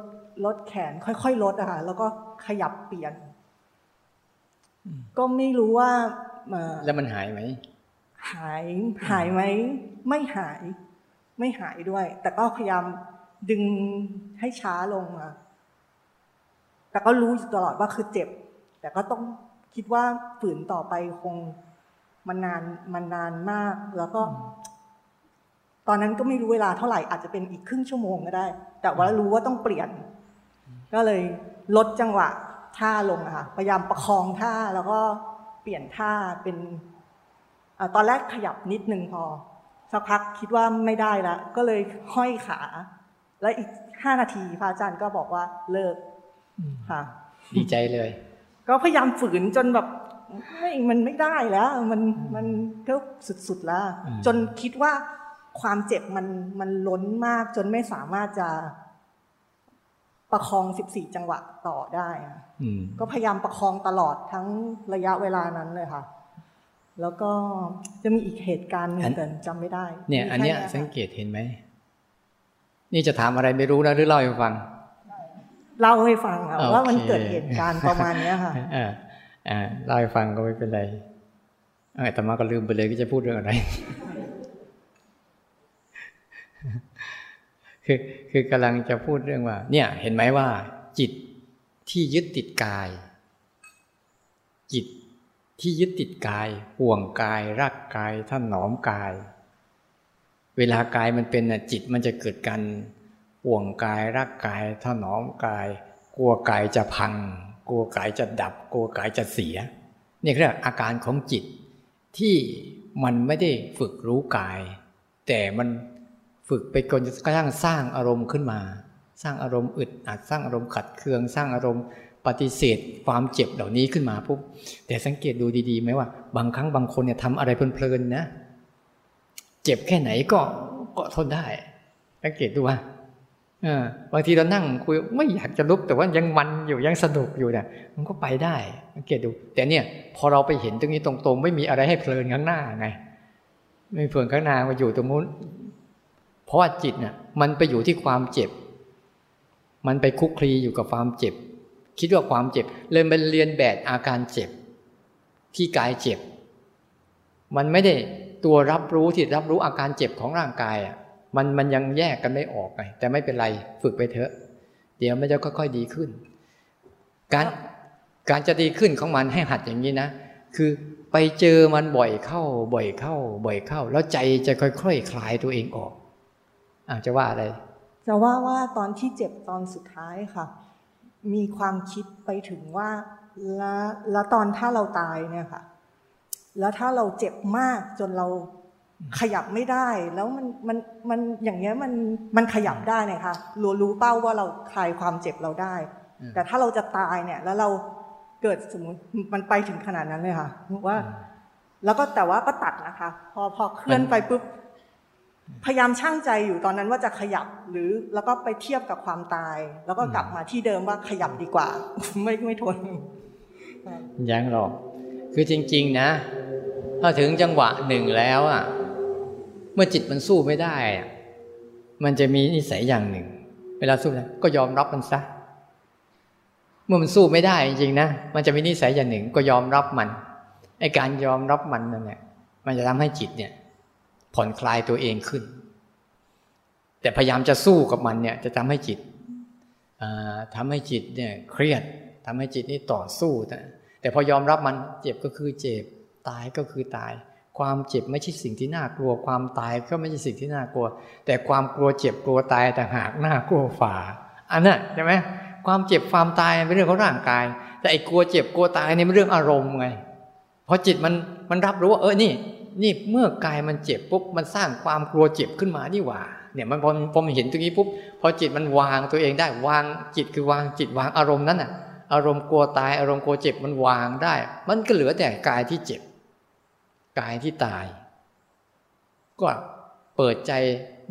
S6: ลดแขน ค่อยๆลดอะค่ะแล้วก็ขยับเปลี่ยน ก็ไม่รู้ว่า
S1: แล้วมันหายไหม
S6: หายหายไหมไม่หาย ไม่หายด้วย แต่ก็พยายาม ดึงให้ช้าลงอะแต่ก็รู้ตลอดว่าคือเจ็บ แต่ก็ต้องคิดว่าฝืนต่อไปคงมันนานมันนานมาก แล้วก็ ตอนนั้นก็ไม่รู้เวลาเท่าไหร่อาจจะเป็นอีกครึ่งชั่วโมงก็ได้ แต่ว่ารู้ว่าต้องเปลี่ยน ก็เลยลดจังหวะท่าลงอะค่ะพยายามประคองท่าแล้วก็เปลี่ยนท่าเป็นอตอนแรกขยับนิดนึงพอสักพักคิดว่าไม่ได้แล้วก็เลยห้อยขา แล้วอีกห้านาทีพระอาจารย์ก็บอกว่าเลิกค่ะ
S1: ดีใจเลย
S6: ก็พยายามฝืนจนแบบไม่มันไม่ได้แล้ว มันมันก็สุดๆแล้ว จนคิดว่าความเจ็บมันมันล้นมากจนไม่สามารถจะประคองสิบสี่จังหวะต่อได้ก็พยายามประคองตลอดทั้งระยะเวลานั้นเลยค่ะ แล้วก็จะมีอีกเหตุการณ์หนึ่งแต่จำไม่ได้
S1: เนี่ย อันเนี้ยสังเกตเห็นไหม นี่จะถามอะไรไม่รู้นะหรือเล่าให้ฟัง
S6: เล่าให้ฟังว่ามันเกิดเหตุการณ์ประมาณเนี้ยค่ะ
S1: อ่าเล่าให้ฟังก็ไม่เป็นไรเออแต่มาก็ลืมไปเลยก็จะพูดเรื่องอะไร คือคือกำลังจะพูดเรื่องว่า เนี่ย เห็นไหมว่า จิตที่ยึดติดกาย จิตที่ยึดติดกายห่วงกาย รักกายท่านหนอมกาย เวลากายมันเป็นจิตมันจะเกิดกันห่วงกายรักกายท่านหนอมกาย กลัวกายจะพัง กลัวกายจะดับ กลัวกายจะเสีย นี่คืออาการของจิต ที่มันไม่ได้ฝึกรู้กาย แต่มันฝึกไปจนกระทั่งสร้างอารมณ์ขึ้นมา สร้างอารมณ์อึดอัดสร้างอารมณ์ขัดเคือง สร้างอารมณ์ปฏิเสธความเจ็บเหล่านี้ขึ้นมาปุ๊บแต่สังเกตดูดีๆไหมว่า บางครั้งบางคนเนี่ยทำอะไรเพลินๆนะ เจ็บแค่ไหนก็ก็ทนได้สังเกตดูว่าบางทีเรานั่งคุยไม่อยากจะลุกแต่ว่ายังมันอยู่ยังสนุกอยู่เนี่ยมันก็ไปได้สังเกตดู แต่เนี่ยพอเราไปเห็นตรงนี้ตรงๆ ไม่มีอะไรให้เพลินข้างหน้าไงไม่เพลินข้างหน้ามาอยู่ตรงนู้นเพราะว่าจิตเนี่ยมันไปอยู่ที่ความเจ็บ มันไปคุกคลีอยู่กับความเจ็บ คิดว่าความเจ็บเลยมันเรียนแบบอาการเจ็บ ที่กายเจ็บ มันไม่ได้ ตัวรับรู้ที่รับรู้อาการเจ็บของร่างกายอะมันมันยังแยกกันไม่ออกไงแต่ไม่เป็นไรฝึกไปเถอะ เดี๋ยวมันจะค่อยๆดีขึ้น การการจะดีขึ้นของมันให้หัดอย่างนี้นะ คือไปเจอมันบ่อยเข้า บ่อยเข้า บ่อยเข้า แล้วใจจะค่อยๆคคลายตัวเองออกอาจะว่าอะไร
S6: จะว่าว่าตอนที่เจ็บตอนสุดท้ายค่ะ มีความคิดไปถึงว่า แล้วแล้วตอนถ้าเราตายเนี่ยค่ะ แล้วถ้าเราเจ็บมากจนเราขยับไม่ได้ แล้วมันมันมันอย่างเงี้ยมันมันขยับได้เนี่ยค่ะรู้รู้เป้าว่าเราคลายความเจ็บเราได้ แต่ถ้าเราจะตายเนี่ย แล้วเราเกิดสมมติมันไปถึงขนาดนั้นเลยค่ะว่า แล้วก็แต่ว่าก็ตัดนะคะ พอพอเคลื่อนไปปุ๊บพยายามช่างใจอยู่ตอนนั้นว่าจะขยับหรือแล้วก็ไปเทียบกับความตาย แล้วก็กลับมาที่เดิมว่าขยับดีกว่า ไม่ไม่ทน
S1: ยังหรอก คือจริง ๆ นะ ถ้าถึงจังหวะหนึ่งแล้วอะ เมื่อจิตมันสู้ไม่ได้มันจะมีนิสัยอย่างหนึ่ง เวลาสู้นะก็ยอมรับมันซะเมื่อมันสู้ไม่ได้จริงๆนะมันจะมีนิสัยอย่างหนึ่งก็ยอมรับมันไอการยอมรับมันนั่นแหละมันจะทำให้จิตเนี่ย ผ่อนคลายตัวเองขึ้น แต่พยายามจะสู้กับมันเนี่ย จะทำให้จิตทำให้จิตเนี่ย เครียดทำให้จิตนี่ต่อสู้แต่แต่พอยอมรับมันเจ็บก็คือเจ็บ ตายก็คือตาย ความเจ็บไม่ใช่สิ่งที่น่ากลัว ความตายก็ไม่ใช่สิ่งที่น่ากลัว แต่ความกลัวเจ็บกลัวตายแต่หากน่ากลัวฝ่าอันนั้นใช่ไหมความเจ็บความตายเป็นเรื่องของร่างกาย แต่ไอ้กลัวเจ็บกลัวตายนี่เป็นเรื่องอารมณ์ไงพราะจิตมันมันรับรู้ว่าเออนี่ นี่เมื่อกายมันเจ็บปุ๊บมันสร้างความกลัวเจ็บขึ้นมานี่หว่าเนี่ยมันพอพอมันเห็นตรงนี้ปุ๊บพอจิตมันวางตัวเองได้วางจิตคือวางจิตวางอารมณ์นั้นอะ อารมณ์กลัวตายอารมณ์กลัวเจ็บมันวางได้ มันก็เหลือแต่กายที่เจ็บ กายที่ตาย ก็เปิดใจ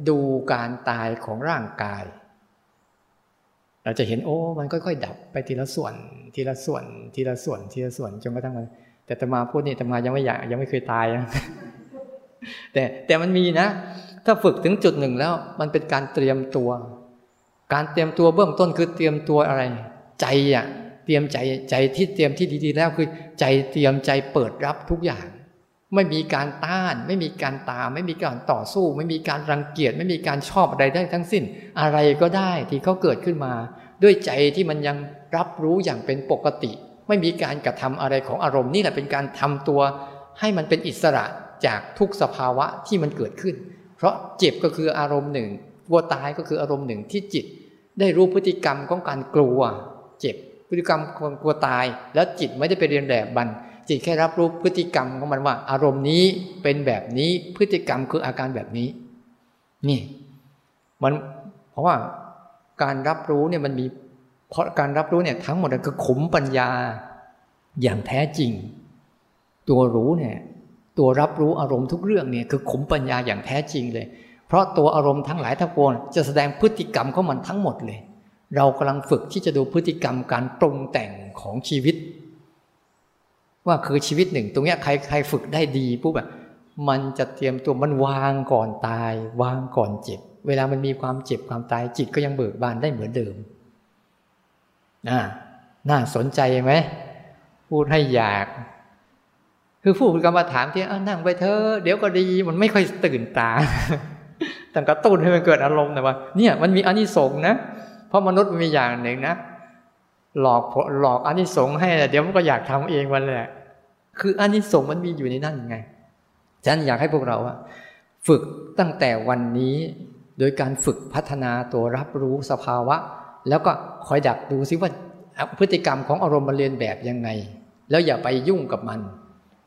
S1: ดูการตายของร่างกาย เราจะเห็นโอ้ มันค่อยๆ ดับไปทีละส่วน ทีละส่วน ทีละส่วน ทีละส่วนจนกระทั่งมัน แต่ตมาพูดนี่ตมายังไม่อยากยังไม่เคยตายนะแต่แต่มันมีนะ ถ้าฝึกถึงจุดหนึ่งแล้ว มันเป็นการเตรียมตัว การเตรียมตัวเบื้องต้นคือเตรียมตัวอะไร ใจอะ เตรียมใจใจที่เตรียมที่ดีๆแล้วคือ ใจเตรียมใจเปิดรับทุกอย่าง ไม่มีการต้าน ไม่มีการตาม ไม่มีการต่อสู้ ไม่มีการรังเกียจไม่มีการชอบอะไรได้ทั้งสิ้น อะไรก็ได้ที่เขาเกิดขึ้นมา ด้วยใจที่มันยังรับรู้อย่างเป็นปกติ ไม่มีการกระทำอะไรของอารมณ์นี่แหละเป็นการทำตัว ให้มันเป็นอิสระจากทุกสภาวะที่มันเกิดขึ้น เพราะเจ็บก็คืออารมณ์หนึ่งกลัวตายก็คืออารมณ์หนึ่งที่จิต ได้รู้พฤติกรรมของการกลัว เจ็บพฤติกรรมของกลัวตาย แล้วจิตไม่ได้ไปเรียนแบบมัน จิตแค่รับรู้พฤติกรรมของมันว่า อารมณ์นี้เป็นแบบนี้พฤติกรรมคืออาการแบบนี้ นี่ มันเพราะว่าการรับรู้เนี่ยมันมี เพราะการรับรู้เนี่ยทั้งหมดคือขุมปัญญาอย่างแท้จริง ตัวรู้เนี่ย ตัวรับรู้อารมณ์ทุกเรื่องเนี่ยคือขุมปัญญาอย่างแท้จริงเลย เพราะตัวอารมณ์ทั้งหลายทั้งปวงจะแสดงพฤติกรรมของมันทั้งหมดเลย เรากำลังฝึกที่จะดูพฤติกรรมการปรุงแต่งของชีวิต ว่าคือชีวิตหนึ่ง ตรงนี้ใครใครฝึกได้ดีปุ๊บแบบมันจะเตรียมตัวมันวางก่อนตาย วางก่อนเจ็บ เวลามันมีความเจ็บความตายจิตก็ยังเบิกบานได้เหมือนเดิมน่าน่าสนใจไหมพูดให้อยาก คือผู้กรรมฐานที่นั่งไปเถอะเดี๋ยวก็ดีมันไม่ค่อยตื่นตาแต่กระตุ้นให้มันเกิดอารมณ์นะว่า เนี่ยมันมีอานิสงส์นะ เพราะมนุษย์มันมีอย่างหนึ่งนะ หลอกหลอกอานิสงส์ให้เดี๋ยวมันก็อยากทำเองมันแหละ คืออานิสงส์มันมีอยู่ในนั่นไงฉันอยากให้พวกเราอะฝึกตั้งแต่วันนี้ โดยการฝึกพัฒนาตัวรับรู้สภาวะ แล้วก็คอยดักดูซิว่าพฤติกรรมของอารมณ์มันเรียนแบบยังไง แล้วอย่าไปยุ่งกับมัน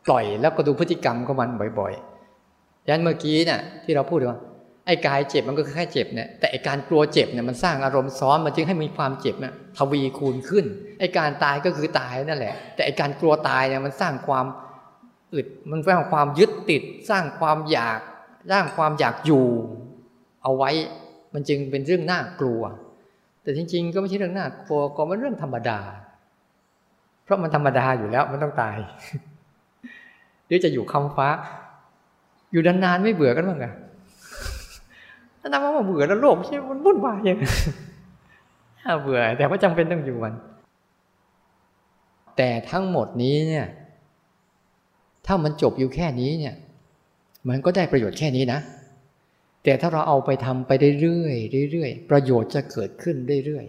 S1: ปล่อยแล้วก็ดูพฤติกรรมของมันบ่อยๆยันเมื่อกี้เนี่ยที่เราพูดว่า ไอ้กายเจ็บมันก็แค่เจ็บเนี่ยแต่ไอ้การกลัวเจ็บเนี่ยมันสร้างอารมณ์ซ้อนมันจึงให้มีความเจ็บเนี่ยทวีคูณขึ้นไอ้การตายก็คือตายนั่นแหละ แต่ไอ้การกลัวตายเนี่ยมันสร้างความอึดมันสร้างความยึดติด สร้างความอยากสร้างความอยากอยู่ เอาไว้มันจึงเป็นเรื่องน่ากลัว แต่จริง ๆ ก็ไม่ใช่เรื่องน่ากลัวก็เป็นเรื่องธรรมดา เพราะมันธรรมดาอยู่แล้วมันต้องตายหรือจะอยู่คำฟ้า อยู่นานๆไม่เบื่อกันบ้างไง ถ้านับว่าเบื่อแล้วโลกใช่มันวุ่นวายอยังเบื่อ แต่ว่าจำเป็นต้องอยู่มัน แต่ทั้งหมดนี้เนี่ย ถ้ามันจบอยู่แค่นี้เนี่ย มันก็ได้ประโยชน์แค่นี้นะ แต่ถ้าเราเอาไปทำไปเรื่อยๆเรื่อยๆประโยชน์จะเกิดขึ้นเรื่อย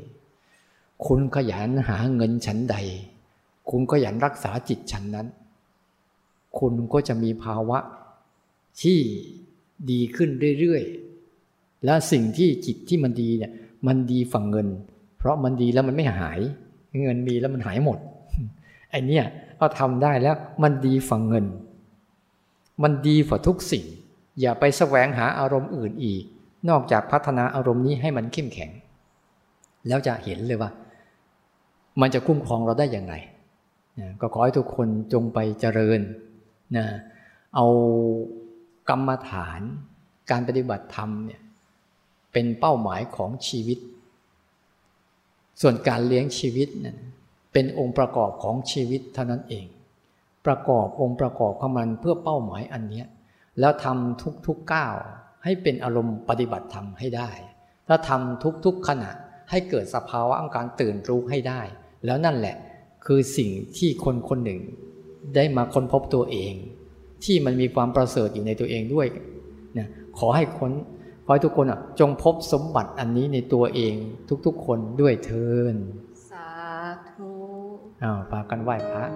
S1: ๆคุณขยันหาเงินชั้นใด คุณขยันรักษาจิตชั้นนั้น คุณก็จะมีภาวะที่ดีขึ้นเรื่อยๆ และสิ่งที่จิตที่มันดีเนี่ย มันดีฝั่งเงิน เพราะมันดีแล้วมันไม่หาย เงินมีแล้วมันหายหมดไอ้นี่พอทำได้แล้วมันดีฝั่งเงิน มันดีฝ่าทุกสิ่ง อย่าไปแสวงหาอารมณ์อื่นอีก นอกจากพัฒนาอารมณ์นี้ให้มันเข้มแข็ง แล้วจะเห็นเลยว่า มันจะคุ้มครองเราได้อย่างไรก็ขอให้ทุกคนจงไปเจริญนะเอากรรมฐาน การปฏิบัติธรรมเนี่ย เป็นเป้าหมายของชีวิต ส่วนการเลี้ยงชีวิตเนี่ยเป็นองค์ประกอบของชีวิตเท่านั้นเอง ประกอบองค์ประกอบของมันเพื่อเป้าหมายอันนี้แล้วทำทุกๆก้าวให้เป็นอารมณ์ปฏิบัติธรรมให้ได้ ถ้าทำทุกๆขณะให้เกิดสภาวะของการตื่นรู้ให้ได้ แล้วนั่นแหละคือสิ่งที่คนคนหนึ่งได้มาค้นพบตัวเอง ที่มันมีความประเสริฐอยู่ในตัวเองด้วยนะขอให้คน ขอให้ทุกคนจงพบสมบัติอันนี้ในตัวเองทุกๆคนด้วยเทิน
S4: สาธุ
S1: อ้าวปากันไหว้พระ